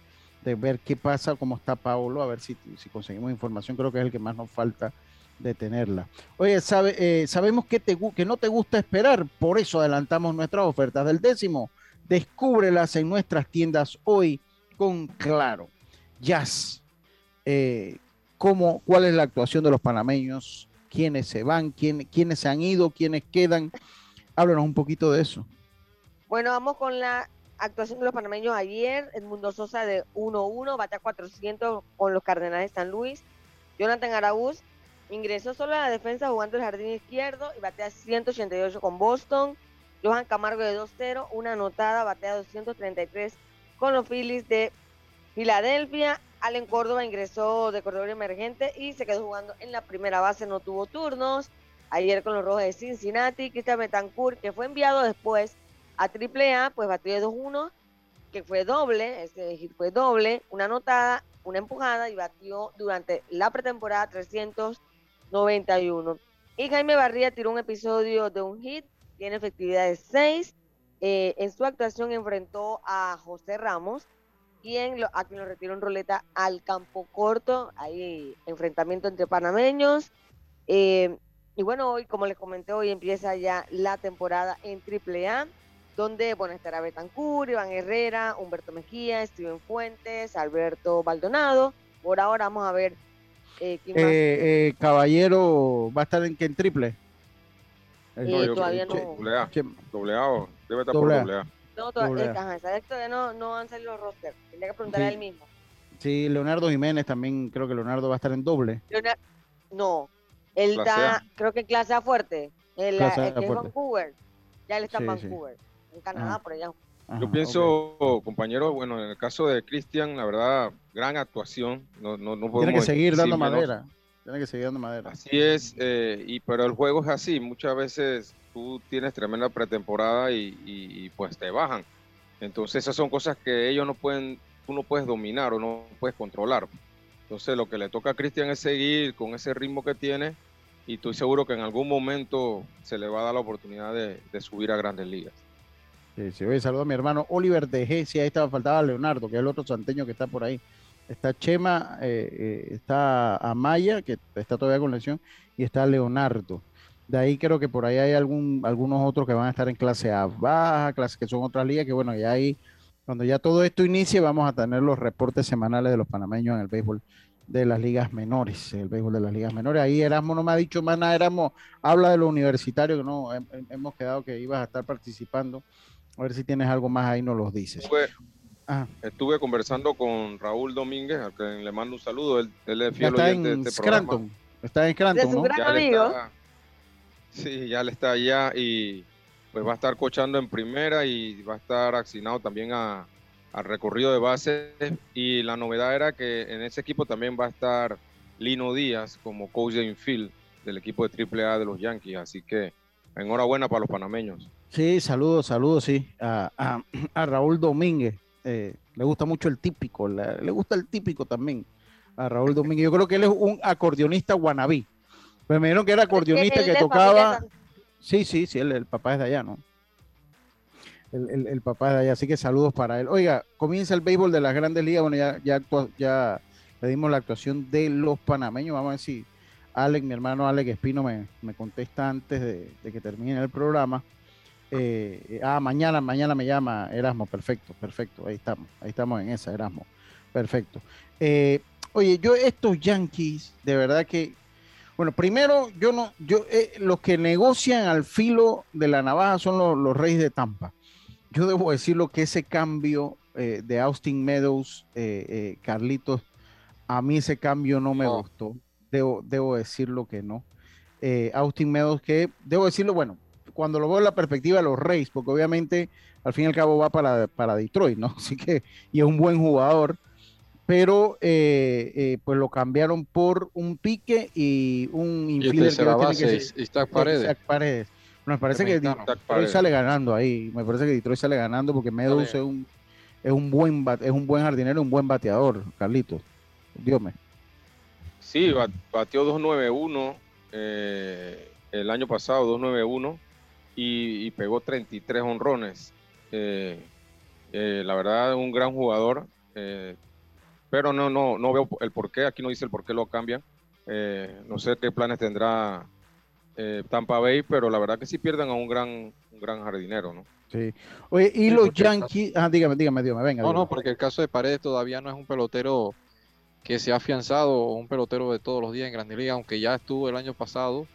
ver qué pasa, cómo está Paolo, a ver si, conseguimos información. Creo que es el que más nos falta de tenerla. Oye, eh, sabemos que, no te gusta esperar, por eso adelantamos nuestras ofertas del décimo. Descúbrelas en nuestras tiendas hoy con Claro. Jazz. Eh, ¿Cuál es la actuación de los panameños quiénes se van, quién, quiénes se han ido, quiénes quedan. Háblanos un poquito de eso. Bueno, vamos con la actuación de los panameños ayer. Edmundo Sosa de 1-1, bate a 400 con los Cardenales de San Luis. Jonathan Araúz ingresó solo a la defensa jugando el jardín izquierdo y batea 188 con Boston. Johan Camargo de 2-0, una anotada, batea 233 con los Phillies de Filadelfia. Allen Córdoba ingresó de corredor emergente y se quedó jugando en la primera base, no tuvo turnos. Ayer con los Rojos de Cincinnati, Cristian Betancourt, que fue enviado después a AAA, pues batió de 2-1, que fue doble, ese hit fue doble, una anotada, una empujada y batió durante la pretemporada 391. Y Jaime Barría tiró un episodio de un hit, tiene efectividad de 6. Eh, en su actuación enfrentó a José Ramos, quien lo, a quien lo retiró en roleta al campo corto. Hay enfrentamiento entre panameños. Eh, y bueno, hoy, como les comenté, hoy empieza ya la temporada en AAA donde bueno, estará Betancur, Iván Herrera, Humberto Mejía, Steven Fuentes, Alberto Baldonado. Por ahora vamos a ver eh, quién eh, eh, Caballero va a estar en que en triple. No, todavía no. Doble A, doble A o debe estar por doble A. No, todavía, todavía no, no han salido los rosters. Tendría que preguntar a él mismo. Sí, Leonardo Jiménez también, creo que Leonardo va a estar en doble. no, él está, creo que en clase A fuerte. El, el que es Vancouver. Ya él está en Vancouver en Canadá, por allá. Yo pienso, compañero, bueno, en el caso de Cristian, la verdad, gran actuación. No, no, no Tiene que seguir dando madera. Tiene que seguir dando madera. Así es, eh, y pero el juego es así. Muchas veces tú tienes tremenda pretemporada y, pues te bajan. Entonces esas son cosas que ellos no pueden, tú no puedes dominar o no puedes controlar. Entonces lo que le toca a Cristian es seguir con ese ritmo que tiene y estoy seguro que en algún momento se le va a dar la oportunidad de, subir a grandes ligas. Sí, sí, oye, a mi hermano Oliver de G. Sí, ahí estaba, faltaba Leonardo, que es el otro santeño que está por ahí. Está Chema, eh, eh, está Amaya, que está todavía con lesión, y está Leonardo. De ahí creo que por ahí hay algún, algunos otros que van a estar en clase A baja, clase que son otras ligas, que bueno, ya ahí, cuando ya todo esto inicie, vamos a tener los reportes semanales de los panameños en el béisbol de las ligas menores, el béisbol de las ligas menores. Ahí Erasmo no me ha dicho más nada, Erasmo habla de lo universitario, que no, hemos quedado que ibas a estar participando a ver si tienes algo más ahí, nos los dices. Estuve, estuve conversando con Raúl Domínguez, a quien le mando un saludo. Él, es fiel está en de este Scranton. Está en Scranton, ¿no? Ya sí, ya le está allá y pues va a estar cochando en primera y va a estar asignado también a, al recorrido de base. Y la novedad era que en ese equipo también va a estar Lino Díaz como coach de infield del equipo de AAA de los Yankees. Así que enhorabuena para los panameños. Sí, saludos, saludos, sí, a, Raúl Domínguez. Eh, le gusta mucho el típico, le, gusta el típico también a Raúl Domínguez. Yo creo que él es un acordeonista guanabí. Pues me dijeron que era acordeonista que, tocaba. Sí, sí, sí, el, papá es de allá, ¿no? El, el, papá es de allá, así que saludos para él. Oiga, comienza el béisbol de las grandes ligas. Bueno, ya, ya, ya le dimos la actuación de los panameños. Vamos a ver si Alex, mi hermano Alex Espino, me, me contesta antes de, de que termine el programa. Eh, ah, mañana, mañana me llama Erasmo, perfecto, perfecto, ahí estamos, ahí estamos en esa, Erasmo, perfecto. Eh, oye, yo estos Yankees, de verdad que, bueno, primero, yo no, yo, eh, los que negocian al filo de la navaja son los, Reyes de Tampa. Yo debo decirlo que ese cambio de Austin Meadows, Carlitos, a mí ese cambio no me gustó, debo, debo decirlo que no. Austin Meadows, que debo decirlo, bueno, cuando lo veo en la perspectiva de los Reyes, porque obviamente al fin y al cabo va para, para Detroit, ¿no? Así que, y es un buen jugador, pero eh, eh, pues lo cambiaron por un pique y un infielder que base, que Paredes. Paredes. me parece que Detroit sale ganando ahí, me parece que Detroit sale ganando porque Meadows es un, es un buen es un buen jardinero, un buen bateador, Carlitos. Dios me. Sí, batió 291 eh, el año pasado, 291 y, pegó 33 honrones. Eh, la verdad, un gran jugador, eh, pero no, no, no veo el por qué, aquí no dice el por qué lo cambian. no sé qué planes tendrá Tampa Bay, pero la verdad que sí pierden a un gran, un gran jardinero, ¿no? Sí. Oye, y los Yankees, ah, dígame, dígame, dígame, venga. No, no, porque el caso de Paredes todavía no es un pelotero que se ha afianzado, un pelotero de todos los días en Grandes Ligas, aunque ya estuvo el año pasado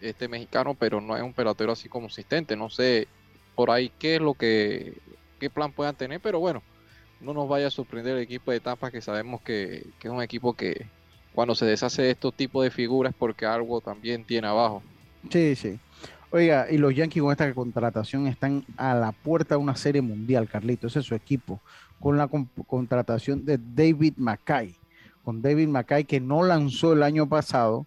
este mexicano, pero no es un pelotero así consistente. No sé por ahí qué es lo que, qué plan puedan tener, pero bueno, no nos vaya a sorprender el equipo de Tampa, que sabemos que, es un equipo que cuando se deshace de estos tipos de figuras porque algo también tiene abajo. Sí, sí. Oiga, y los Yankees con esta contratación están a la puerta de una serie mundial, Carlito. Ese es su equipo. Con la contratación de David McKay. Con David McKay que no lanzó el año pasado,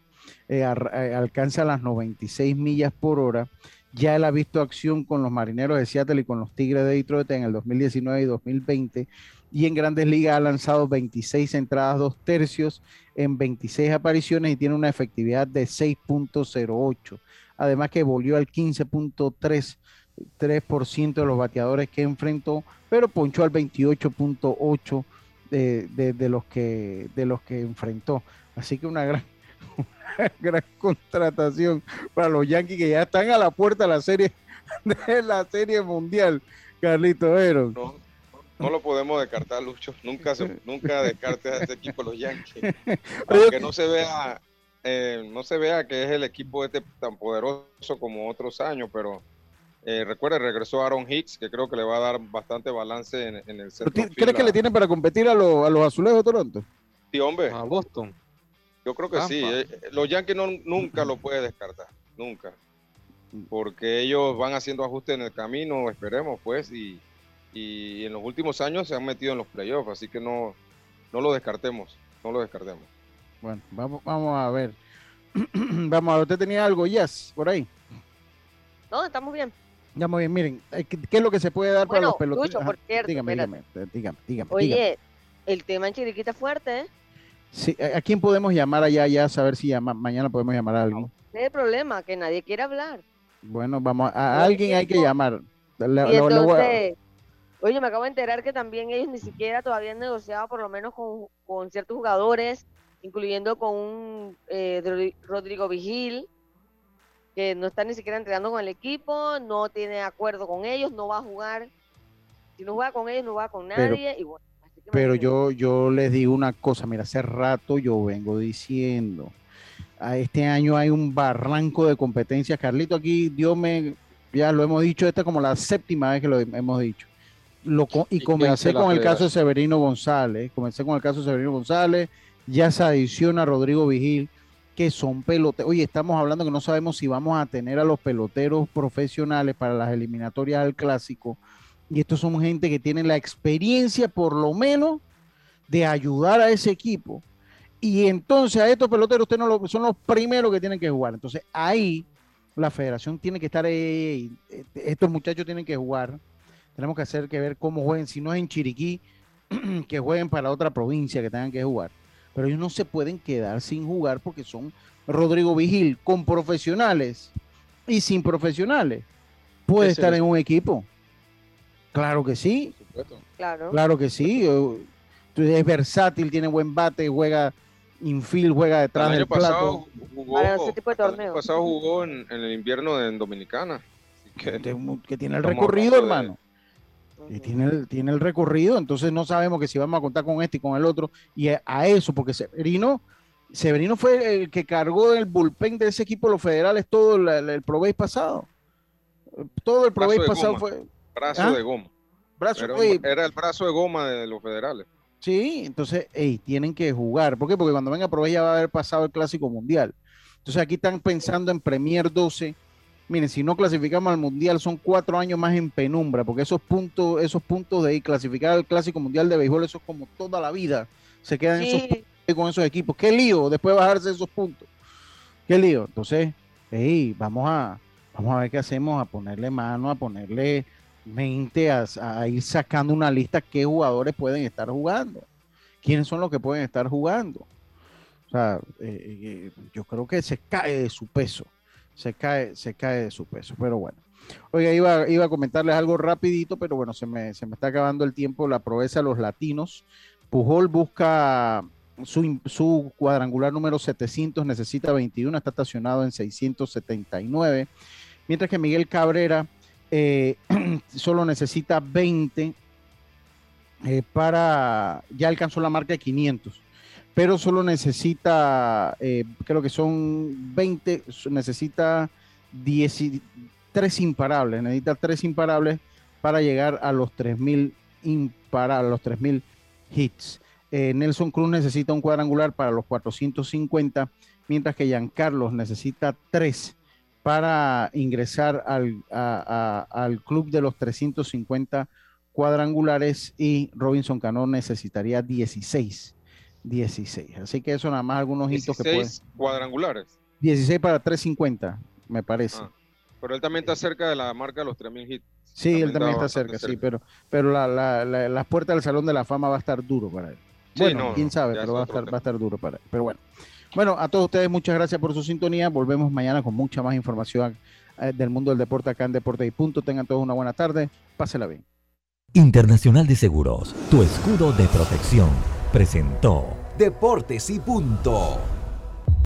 eh, eh, alcanza las 96 millas por hora. Ya él ha visto acción con los Marineros de Seattle y con los Tigres de Detroit en el 2019 y 2020. Y en grandes ligas ha lanzado 26 entradas, dos tercios en 26 apariciones y tiene una efectividad de 6.08 además que volvió al 15.3% de los bateadores que enfrentó, pero ponchó al 28.8% de, de, de los que enfrentó. Así que una gran, gran contratación para los Yankees que ya están a la puerta de la serie, de la serie mundial, Carlito. No, no lo podemos descartar, Lucho. Nunca, nunca descartes a este equipo los Yankees. Aunque no se vea eh, no se vea que es el equipo este tan poderoso como otros años, pero eh, recuerde, regresó Aaron Hicks, que creo que le va a dar bastante balance en, el centro. ¿Crees que le tienen para competir a, los azulejos de Toronto? Sí, hombre. A Boston. Yo creo que sí. Eh, los Yankees nunca lo puede descartar, nunca. Porque ellos van haciendo ajustes en el camino, esperemos, pues, y, y en los últimos años se han metido en los playoffs, así que no, no lo descartemos, no lo descartemos. Bueno, vamos, vamos a ver. vamos a ver, ¿usted tenía algo, Yes, por ahí? No, estamos bien. Estamos bien, miren, eh, ¿qué, es lo que se puede dar para los peloteros? por cierto, dígame, dígame, dígame, dígame, Oye, el tema en Chiriquita es fuerte, ¿eh? Sí, ¿a quién podemos llamar allá ya? Saber si llama, mañana podemos llamar a alguien. No es el problema, que nadie quiere hablar. Bueno, vamos, a, alguien hay que llamar. entonces, oye, me acabo de enterar que también ellos ni siquiera todavía han negociado, por lo menos con, con ciertos jugadores, incluyendo con un eh, Rodrigo Vigil, que no está ni siquiera entrenando con el equipo, no tiene acuerdo con ellos, no va a jugar. Si no juega con ellos, no va con nadie. Pero, yo, yo les digo una cosa, mira, hace rato yo vengo diciendo, a este año hay un barranco de competencias. Carlito, aquí Dios me, ya lo hemos dicho, esta es como la séptima vez que lo hemos dicho. Lo, y comencé con el caso de Severino González, comencé con el caso de Severino González, ya se adiciona Rodrigo Vigil, que son peloteros. Oye, estamos hablando que no sabemos si vamos a tener a los peloteros profesionales para las eliminatorias del clásico. Y estos son gente que tienen la experiencia, por lo menos, de ayudar a ese equipo. Y entonces a estos peloteros usted no son los primeros que tienen que jugar. Entonces ahí la federación tiene que estar, estos muchachos tienen que jugar. Tenemos que hacer que ver cómo jueguen. Si no es en Chiriquí, que jueguen para otra provincia que tengan que jugar pero ellos no se pueden quedar sin jugar porque son Rodrigo Vigil con profesionales y sin profesionales. Puede estar en un equipo. Claro que sí. Claro. Claro que sí. Es versátil, tiene buen bate, juega infield, juega detrás del plato. Jugó, el año pasado jugó en, el invierno en Dominicana. Que, que, tiene el recorrido, hermano. Y tiene el, tiene el recorrido, entonces no sabemos que si vamos a contar con este y con el otro, y a eso, porque Severino, Severino fue el que cargó el bullpen de ese equipo, los federales, todo el, el pasado. Todo el Pro pasado fue. Brazo ¿Ah? de goma. era, el brazo de goma de los federales. Sí, entonces, tienen que jugar. ¿Por qué? Porque cuando venga Pro ya va a haber pasado el Clásico Mundial. Entonces aquí están pensando en Premier 12 miren, si no clasificamos al mundial son cuatro años más en penumbra, porque esos puntos, esos puntos de clasificar al clásico mundial de béisbol, eso es como toda la vida, se quedan esos con esos equipos. Qué lío después bajarse esos puntos. Qué lío. Entonces, hey, vamos a, vamos a ver qué hacemos, a ponerle mano, a ponerle mente, a, ir sacando una lista qué jugadores pueden estar jugando, quiénes son los que pueden estar jugando. O sea, eh, eh, yo creo que se cae de su peso se cae, se cae de su peso. Pero bueno. Oiga, iba, iba a comentarles algo rapidito, pero bueno, se me, se me está acabando el tiempo. La proeza de los latinos. Pujol busca su, su, cuadrangular número 700, necesita 21, está estacionado en 679. Mientras que Miguel Cabrera eh, solo necesita 20 eh, para, ya alcanzó la marca de 500 pero solo necesita, eh, creo que son 20, necesita 10, 3 imparables, necesita 3 imparables para llegar a los 3000 imparables, los 3000 hits. Nelson Cruz necesita un cuadrangular para los 450, mientras que Giancarlos necesita tres para ingresar al, al club de los 350 cuadrangulares y Robinson Cano necesitaría 16. 16. Así que eso nada más algunos hitos que pueden. cuadrangulares. 16 para 350, me parece. Ah, pero él también está cerca de la marca de los 3000 hits. Sí, él también está cerca, sí, pero, pero la, la, las puertas del Salón de la Fama va a estar duro para él. bueno, quién sabe, pero va a, estar, va a estar duro para él. Pero bueno. Bueno, a todos ustedes muchas gracias por su sintonía. Volvemos mañana con mucha más información eh, del mundo del deporte acá en Deporte y Punto. Tengan todos una buena tarde. Pásela bien. Internacional de Seguros, tu escudo de protección, presentó Deportes y Punto.